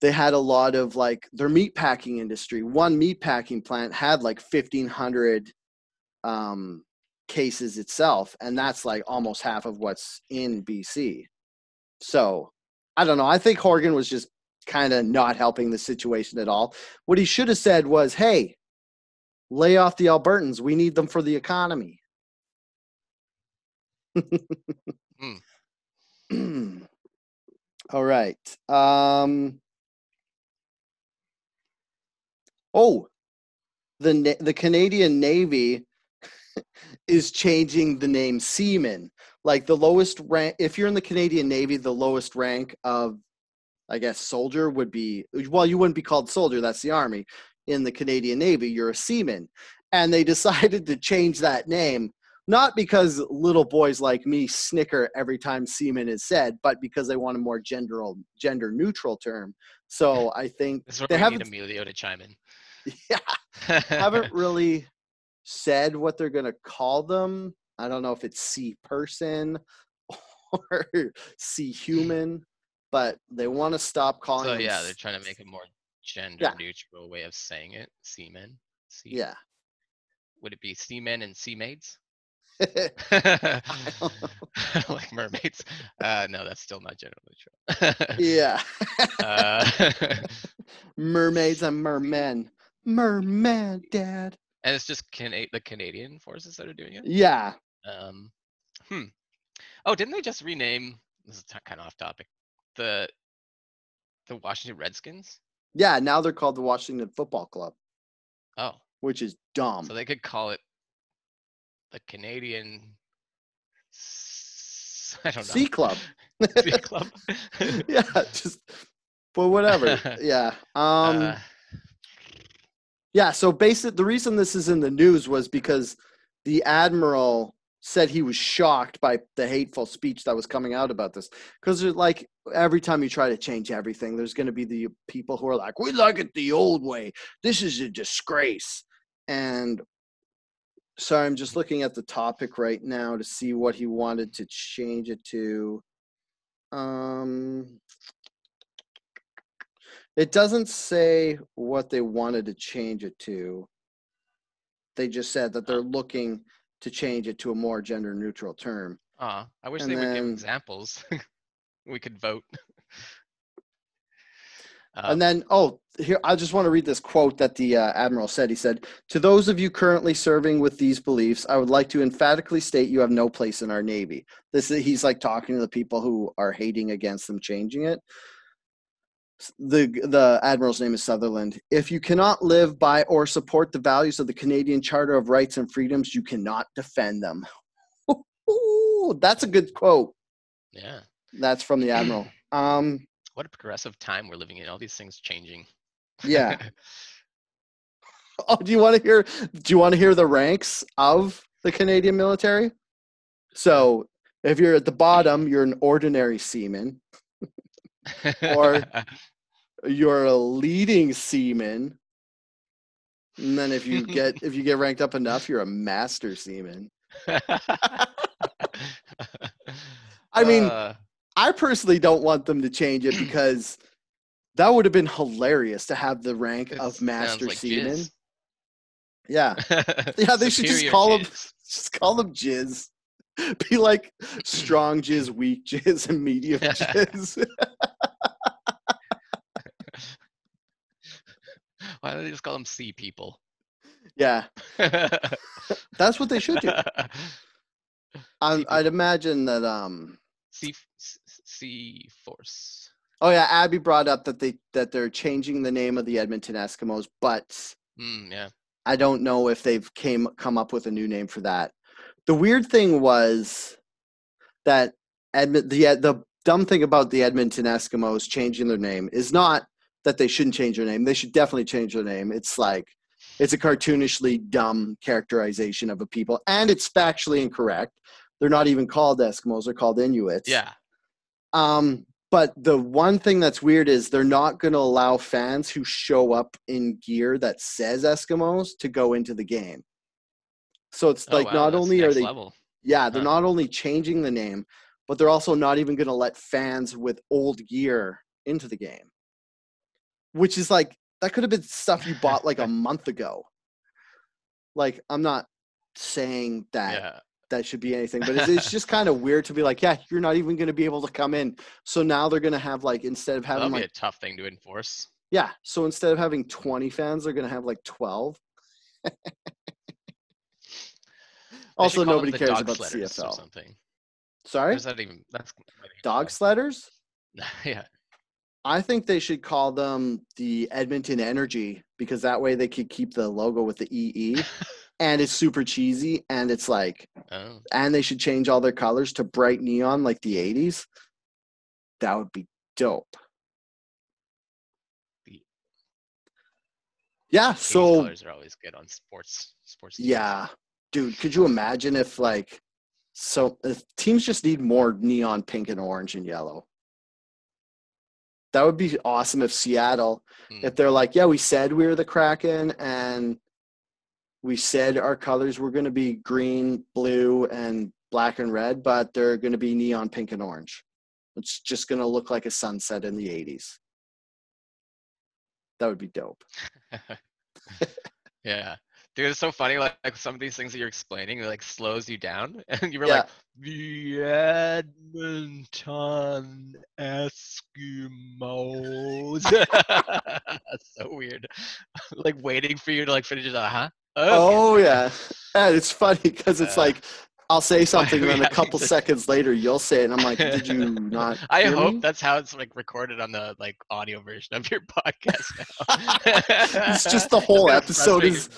they had a lot of like their meat packing industry. One meat packing plant had like fifteen hundred um, cases itself, and that's like almost half of what's in BC. So I don't know. I think Horgan was just kind of not helping the situation at all. What he should have said was, "Hey, lay off the Albertans. We need them for the economy." All right. Um, oh, the the Canadian Navy is changing the name seaman. Like the lowest rank, if you're in the Canadian Navy, the lowest rank of, I guess, soldier would be. Well, you wouldn't be called soldier. That's the army. In the Canadian Navy, you're a seaman, and they decided to change that name not because little boys like me snicker every time seaman is said, but because they want a more gender gender neutral term. So I think they haven't Emilio to chime in. Yeah, haven't really said what they're gonna call them. I don't know if it's sea person or sea human, but they want to stop calling. So yeah, they're trying to make a more gender yeah. neutral way of saying it. Seamen. Sea. Yeah. Would it be seamen and sea maids? like mermaids. Uh, no, that's still not generally true. yeah. uh, Mermaids and mermen. Merman, Dad. And it's just Cana- the Canadian forces that are doing it. Yeah. Um. Hmm. Oh, didn't they just rename? This is kind of off topic. The the Washington Redskins. Yeah, now they're called the Washington Football Club. Oh. Which is dumb. So they could call it the Canadian. I don't know. C Club. C Club. yeah, just but whatever. yeah. Um. Uh, yeah. So basically, the reason this is in the news was because the admiral said he was shocked by the hateful speech that was coming out about this because like every time you try to change everything there's going to be the people who are like we like it the old way this is a disgrace and sorry, I'm just looking at the topic right now to see what he wanted to change it to. Um, it doesn't say what they wanted to change it to. They just said that they're looking to change it to a more gender neutral term. Ah, uh, I wish and they then, would give examples. we could vote. Uh, and then, oh, here, I just want to read this quote that the uh, Admiral said. He said, To those of you currently serving with these beliefs, I would like to emphatically state you have no place in our Navy. This is, he's like talking to the people who are hating against them changing it. The, the admiral's name is Sutherland. If you cannot live by or support the values of the Canadian Charter of Rights and Freedoms, you cannot defend them. Ooh, that's a good quote. Yeah. That's from the admiral. Um, what a progressive time we're living in. All these things changing. Yeah. oh, do you want to hear? Do you want to hear the ranks of the Canadian military? So, if you're at the bottom, you're an ordinary seaman, or you're a leading seaman. And then if you get if you get ranked up enough, you're a master seaman. I mean, uh, I personally don't want them to change it because that would have been hilarious to have the rank of master like seaman. Jizz. Yeah, yeah. They should just call jizz. them just call them jizz. Be like strong jizz, weak jizz, and medium jizz. Why don't they just call them sea people? Yeah, that's what they should do. I, would imagine that um, sea Sea Force. Oh yeah, Abby brought up that they that they're changing the name of the Edmonton Eskimos, but mm, yeah, I don't know if they've came come up with a new name for that. The weird thing was that Edmont the the dumb thing about the Edmonton Eskimos changing their name is not that they shouldn't change their name. They should definitely change their name. It's like it's a cartoonishly dumb characterization of a people, and it's factually incorrect. They're not even called Eskimos; they're called Inuits. Yeah, um, but the one thing that's weird is they're not going to allow fans who show up in gear that says Eskimos to go into the game. So it's oh, like wow, not only are they, level. yeah, they're huh. not only changing the name, but they're also not even going to let fans with old gear into the game. Which is like that could have been stuff you bought like a month ago. Like I'm not saying that Yeah. that should be anything, but it's, it's just kind of weird to be like, yeah, you're not even going to be able to come in. So now they're going to have like instead of having be like a tough thing to enforce. yeah, so instead of having 20 fans, they're going to have like 12. Also, should call them nobody cares about the sledders or CFL. something. Sorry, is that even that's dog sledders. yeah. I think they should call them the Edmonton Energy because that way they could keep the logo with the EE and it's super cheesy and it's like Oh. and they should change all their colors to bright neon like the 80s. That would be dope. Yeah, so colors are always good on sports sports. teams. yeah. Dude, could you imagine if like so if teams just need more neon pink and orange and yellow? That would be awesome if Seattle Hmm. if they're like, yeah, we said we were the Kraken and we said our colors were going to be green, blue, and black and red, but they're going to be neon pink and orange. It's just going to look like a sunset in the 80s. That would be dope. yeah. Dude, it's so funny. Like, like some of these things that you're explaining, it like slows you down, and you were Yeah. like, the Edmonton Eskimos. That's so weird. like waiting for you to like finish it. Uh huh. Oh, yeah. And it's funny because it's Uh, like, I'll say something, and then a couple to- seconds later, you'll say it. And I'm like, did you not? I hear hope me? that's how it's like recorded on the like audio version of your podcast now. it's just the whole episode is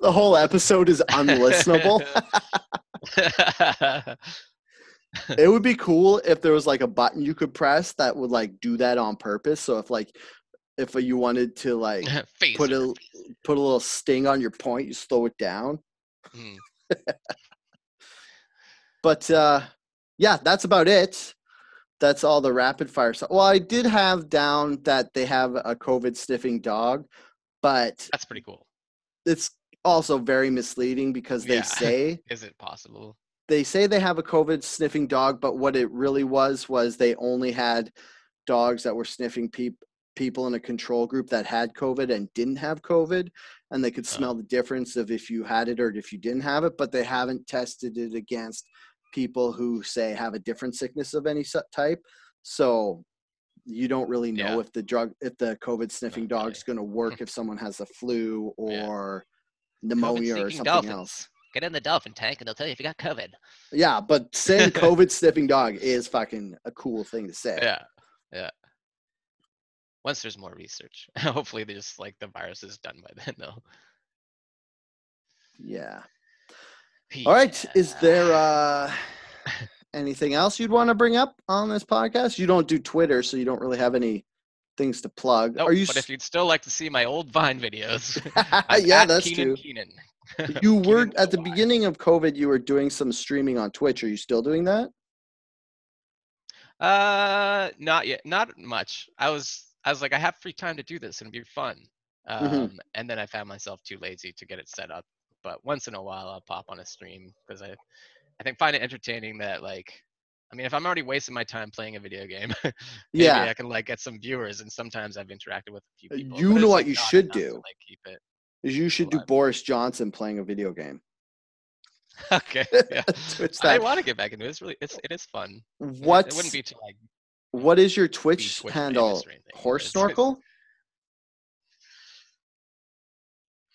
the whole episode is unlistenable. it would be cool if there was like a button you could press that would like do that on purpose. So if like if you wanted to like put a put a little sting on your point, you slow it down. Mm. But uh yeah, that's about it. That's all the rapid fire stuff. Well, I did have down that they have a COVID sniffing dog, but That's pretty cool. it's also very misleading because they Yeah. say Is it possible? they say they have a COVID sniffing dog, but what it really was was they only had dogs that were sniffing peop- people in a control group that had COVID and didn't have COVID, and they could Oh. smell the difference of if you had it or if you didn't have it. But they haven't tested it against people who say have a different sickness of any type. So you don't really know Yeah. if the drug, if the COVID sniffing really. dog's going to work if someone has the flu Yeah. or pneumonia or something dolphins. else. Get in the dolphin tank and they'll tell you if you got COVID. Yeah, but saying COVID sniffing dog is fucking a cool thing to say. Yeah. Yeah. Once there's more research, hopefully they just like the virus is done by then though. Yeah. All right. Is there uh anything else you'd want to bring up on this podcast? You don't do Twitter, so you don't really have any things to plug. Nope, Are you but if you'd still like to see my old Vine videos, Yeah, that's Keenan true. Keenan. you were at the beginning of COVID, you were doing some streaming on Twitch. Are you still doing that? Uh, not yet, not much. I was, I was like, I have free time to do this and it'd be fun. Um, Mhm. and then I found myself too lazy to get it set up. But once in a while, I'll pop on a stream because I, I think find it entertaining that like, I mean, if I'm already wasting my time playing a video game, maybe Yeah. I can like get some viewers. And sometimes I've interacted with a few Uh, people. you know what like, you should enough to, do. like keep it. Is you should do Boris Johnson playing a video game. Okay. Yeah. Twitch I want to get back into it. It's really, it's, it is fun. What? It wouldn't be to like what is your Twitch, Twitch handle? Horse snorkel?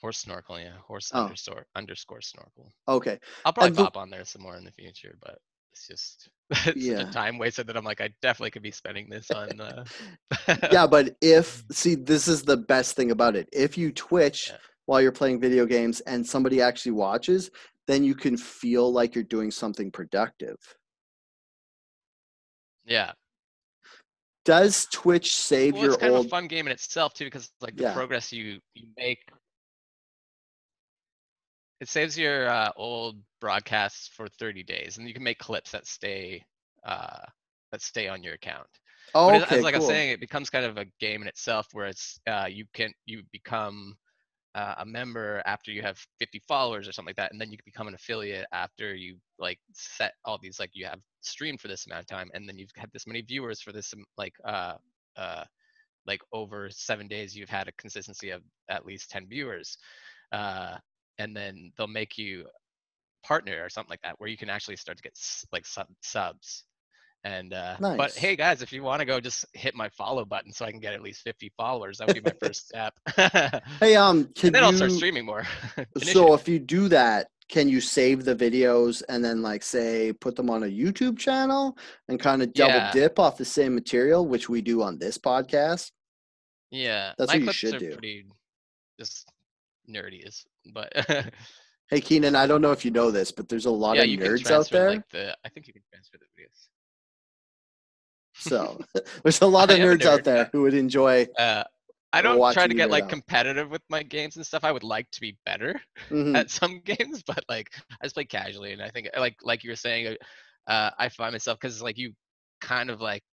Horse snorkel, yeah. Horse Oh. underscore underscore snorkel. Okay. I'll probably the- pop on there some more in the future, but it's just it's Yeah. such a time wasted that I'm like, I definitely could be spending this on. Uh... yeah, but if see, this is the best thing about it. If you Twitch Yeah. while you're playing video games and somebody actually watches, then you can feel like you're doing something productive. yeah. Does Twitch save Well, your it's kind of old? a fun game in itself too, because like the Yeah. progress you you make, it saves your uh, old broadcasts for 30 days, and you can make clips that stay uh, that stay on your account. Oh, But okay, as like cool. I'm saying, it becomes kind of a game in itself where it's uh, you can you become uh, a member after you have 50 followers or something like that, and then you can become an affiliate after you like set all these like you have streamed for this amount of time, and then you've had this many viewers for this like uh uh like over seven days you've had a consistency of at least 10 viewers uh and then they'll make you partner or something like that, where you can actually start to get like sub- subs. And uh, Nice. but hey guys, if you want to go, just hit my follow button so I can get at least 50 followers. That would be my first step. Hey, um, can and then I'll start streaming more. So if you do that, can you save the videos and then like say put them on a YouTube channel and kind of double Yeah. dip off the same material, which we do on this podcast? yeah, That's my what you should do. pretty just nerdy, is but Hey Keenan, I don't know if you know this, but there's a lot yeah, of you can nerds out transfer there. like the. I think you can transfer the videos. So there's a lot of I am a nerds out there who would enjoy. Uh, I don't try to get like out. competitive with my games and stuff. I would like to be better Mhm. at some games, but like I just play casually, and I think like like you were saying, uh, uh, I find myself because like you kind of like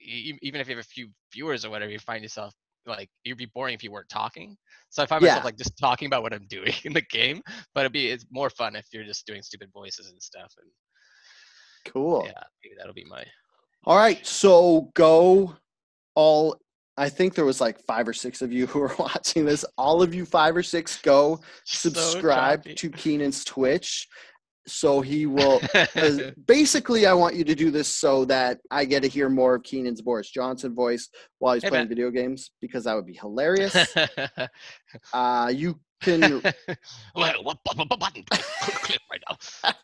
even if you have a few viewers or whatever, you find yourself like you'd be boring if you weren't talking. So I find myself Yeah. like just talking about what I'm doing in the game, but it'd be it's more fun if you're just doing stupid voices and stuff. And Cool. yeah, maybe that'll be my All right, so go all. I think there was like five or six of you who are watching this. All of you five or six go subscribe choppy. to Keenan's Twitch, so he will. basically, I want you to do this so that I get to hear more of Keenan's Boris Johnson voice while he's Hey, playing man. video games because that would be hilarious. uh, you can well, what bu- bu- bu- button? Click right now.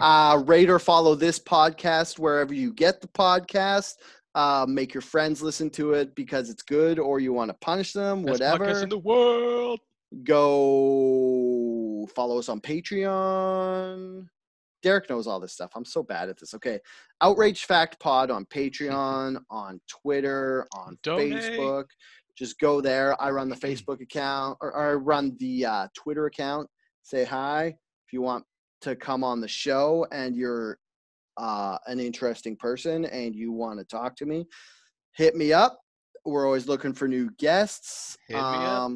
uh, rate or follow this podcast wherever you get the podcast. Uh, make your friends listen to it because it's good, or you want to punish them, Best podcast whatever. in the world. Go follow us on Patreon. Derek knows all this stuff. I'm so bad at this. Okay. Outrage Fact Pod on Patreon, on Twitter, on Donate. Facebook. Just go there. I run the Facebook account or, or I run the uh, Twitter account. Say hi if you want to come on the show and you're uh, an interesting person and you want to talk to me. Hit me up. We're always looking for new guests. Hit me up.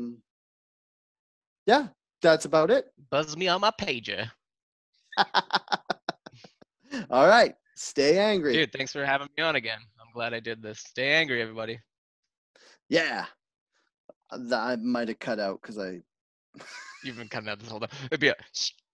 Yeah, that's about it. Buzz me on my pager. All right. Stay angry. Dude, thanks for having me on again. I'm glad I did this. Stay angry, everybody. Yeah. That I might have cut out because I. You've been cutting out this whole time. It'd be a stay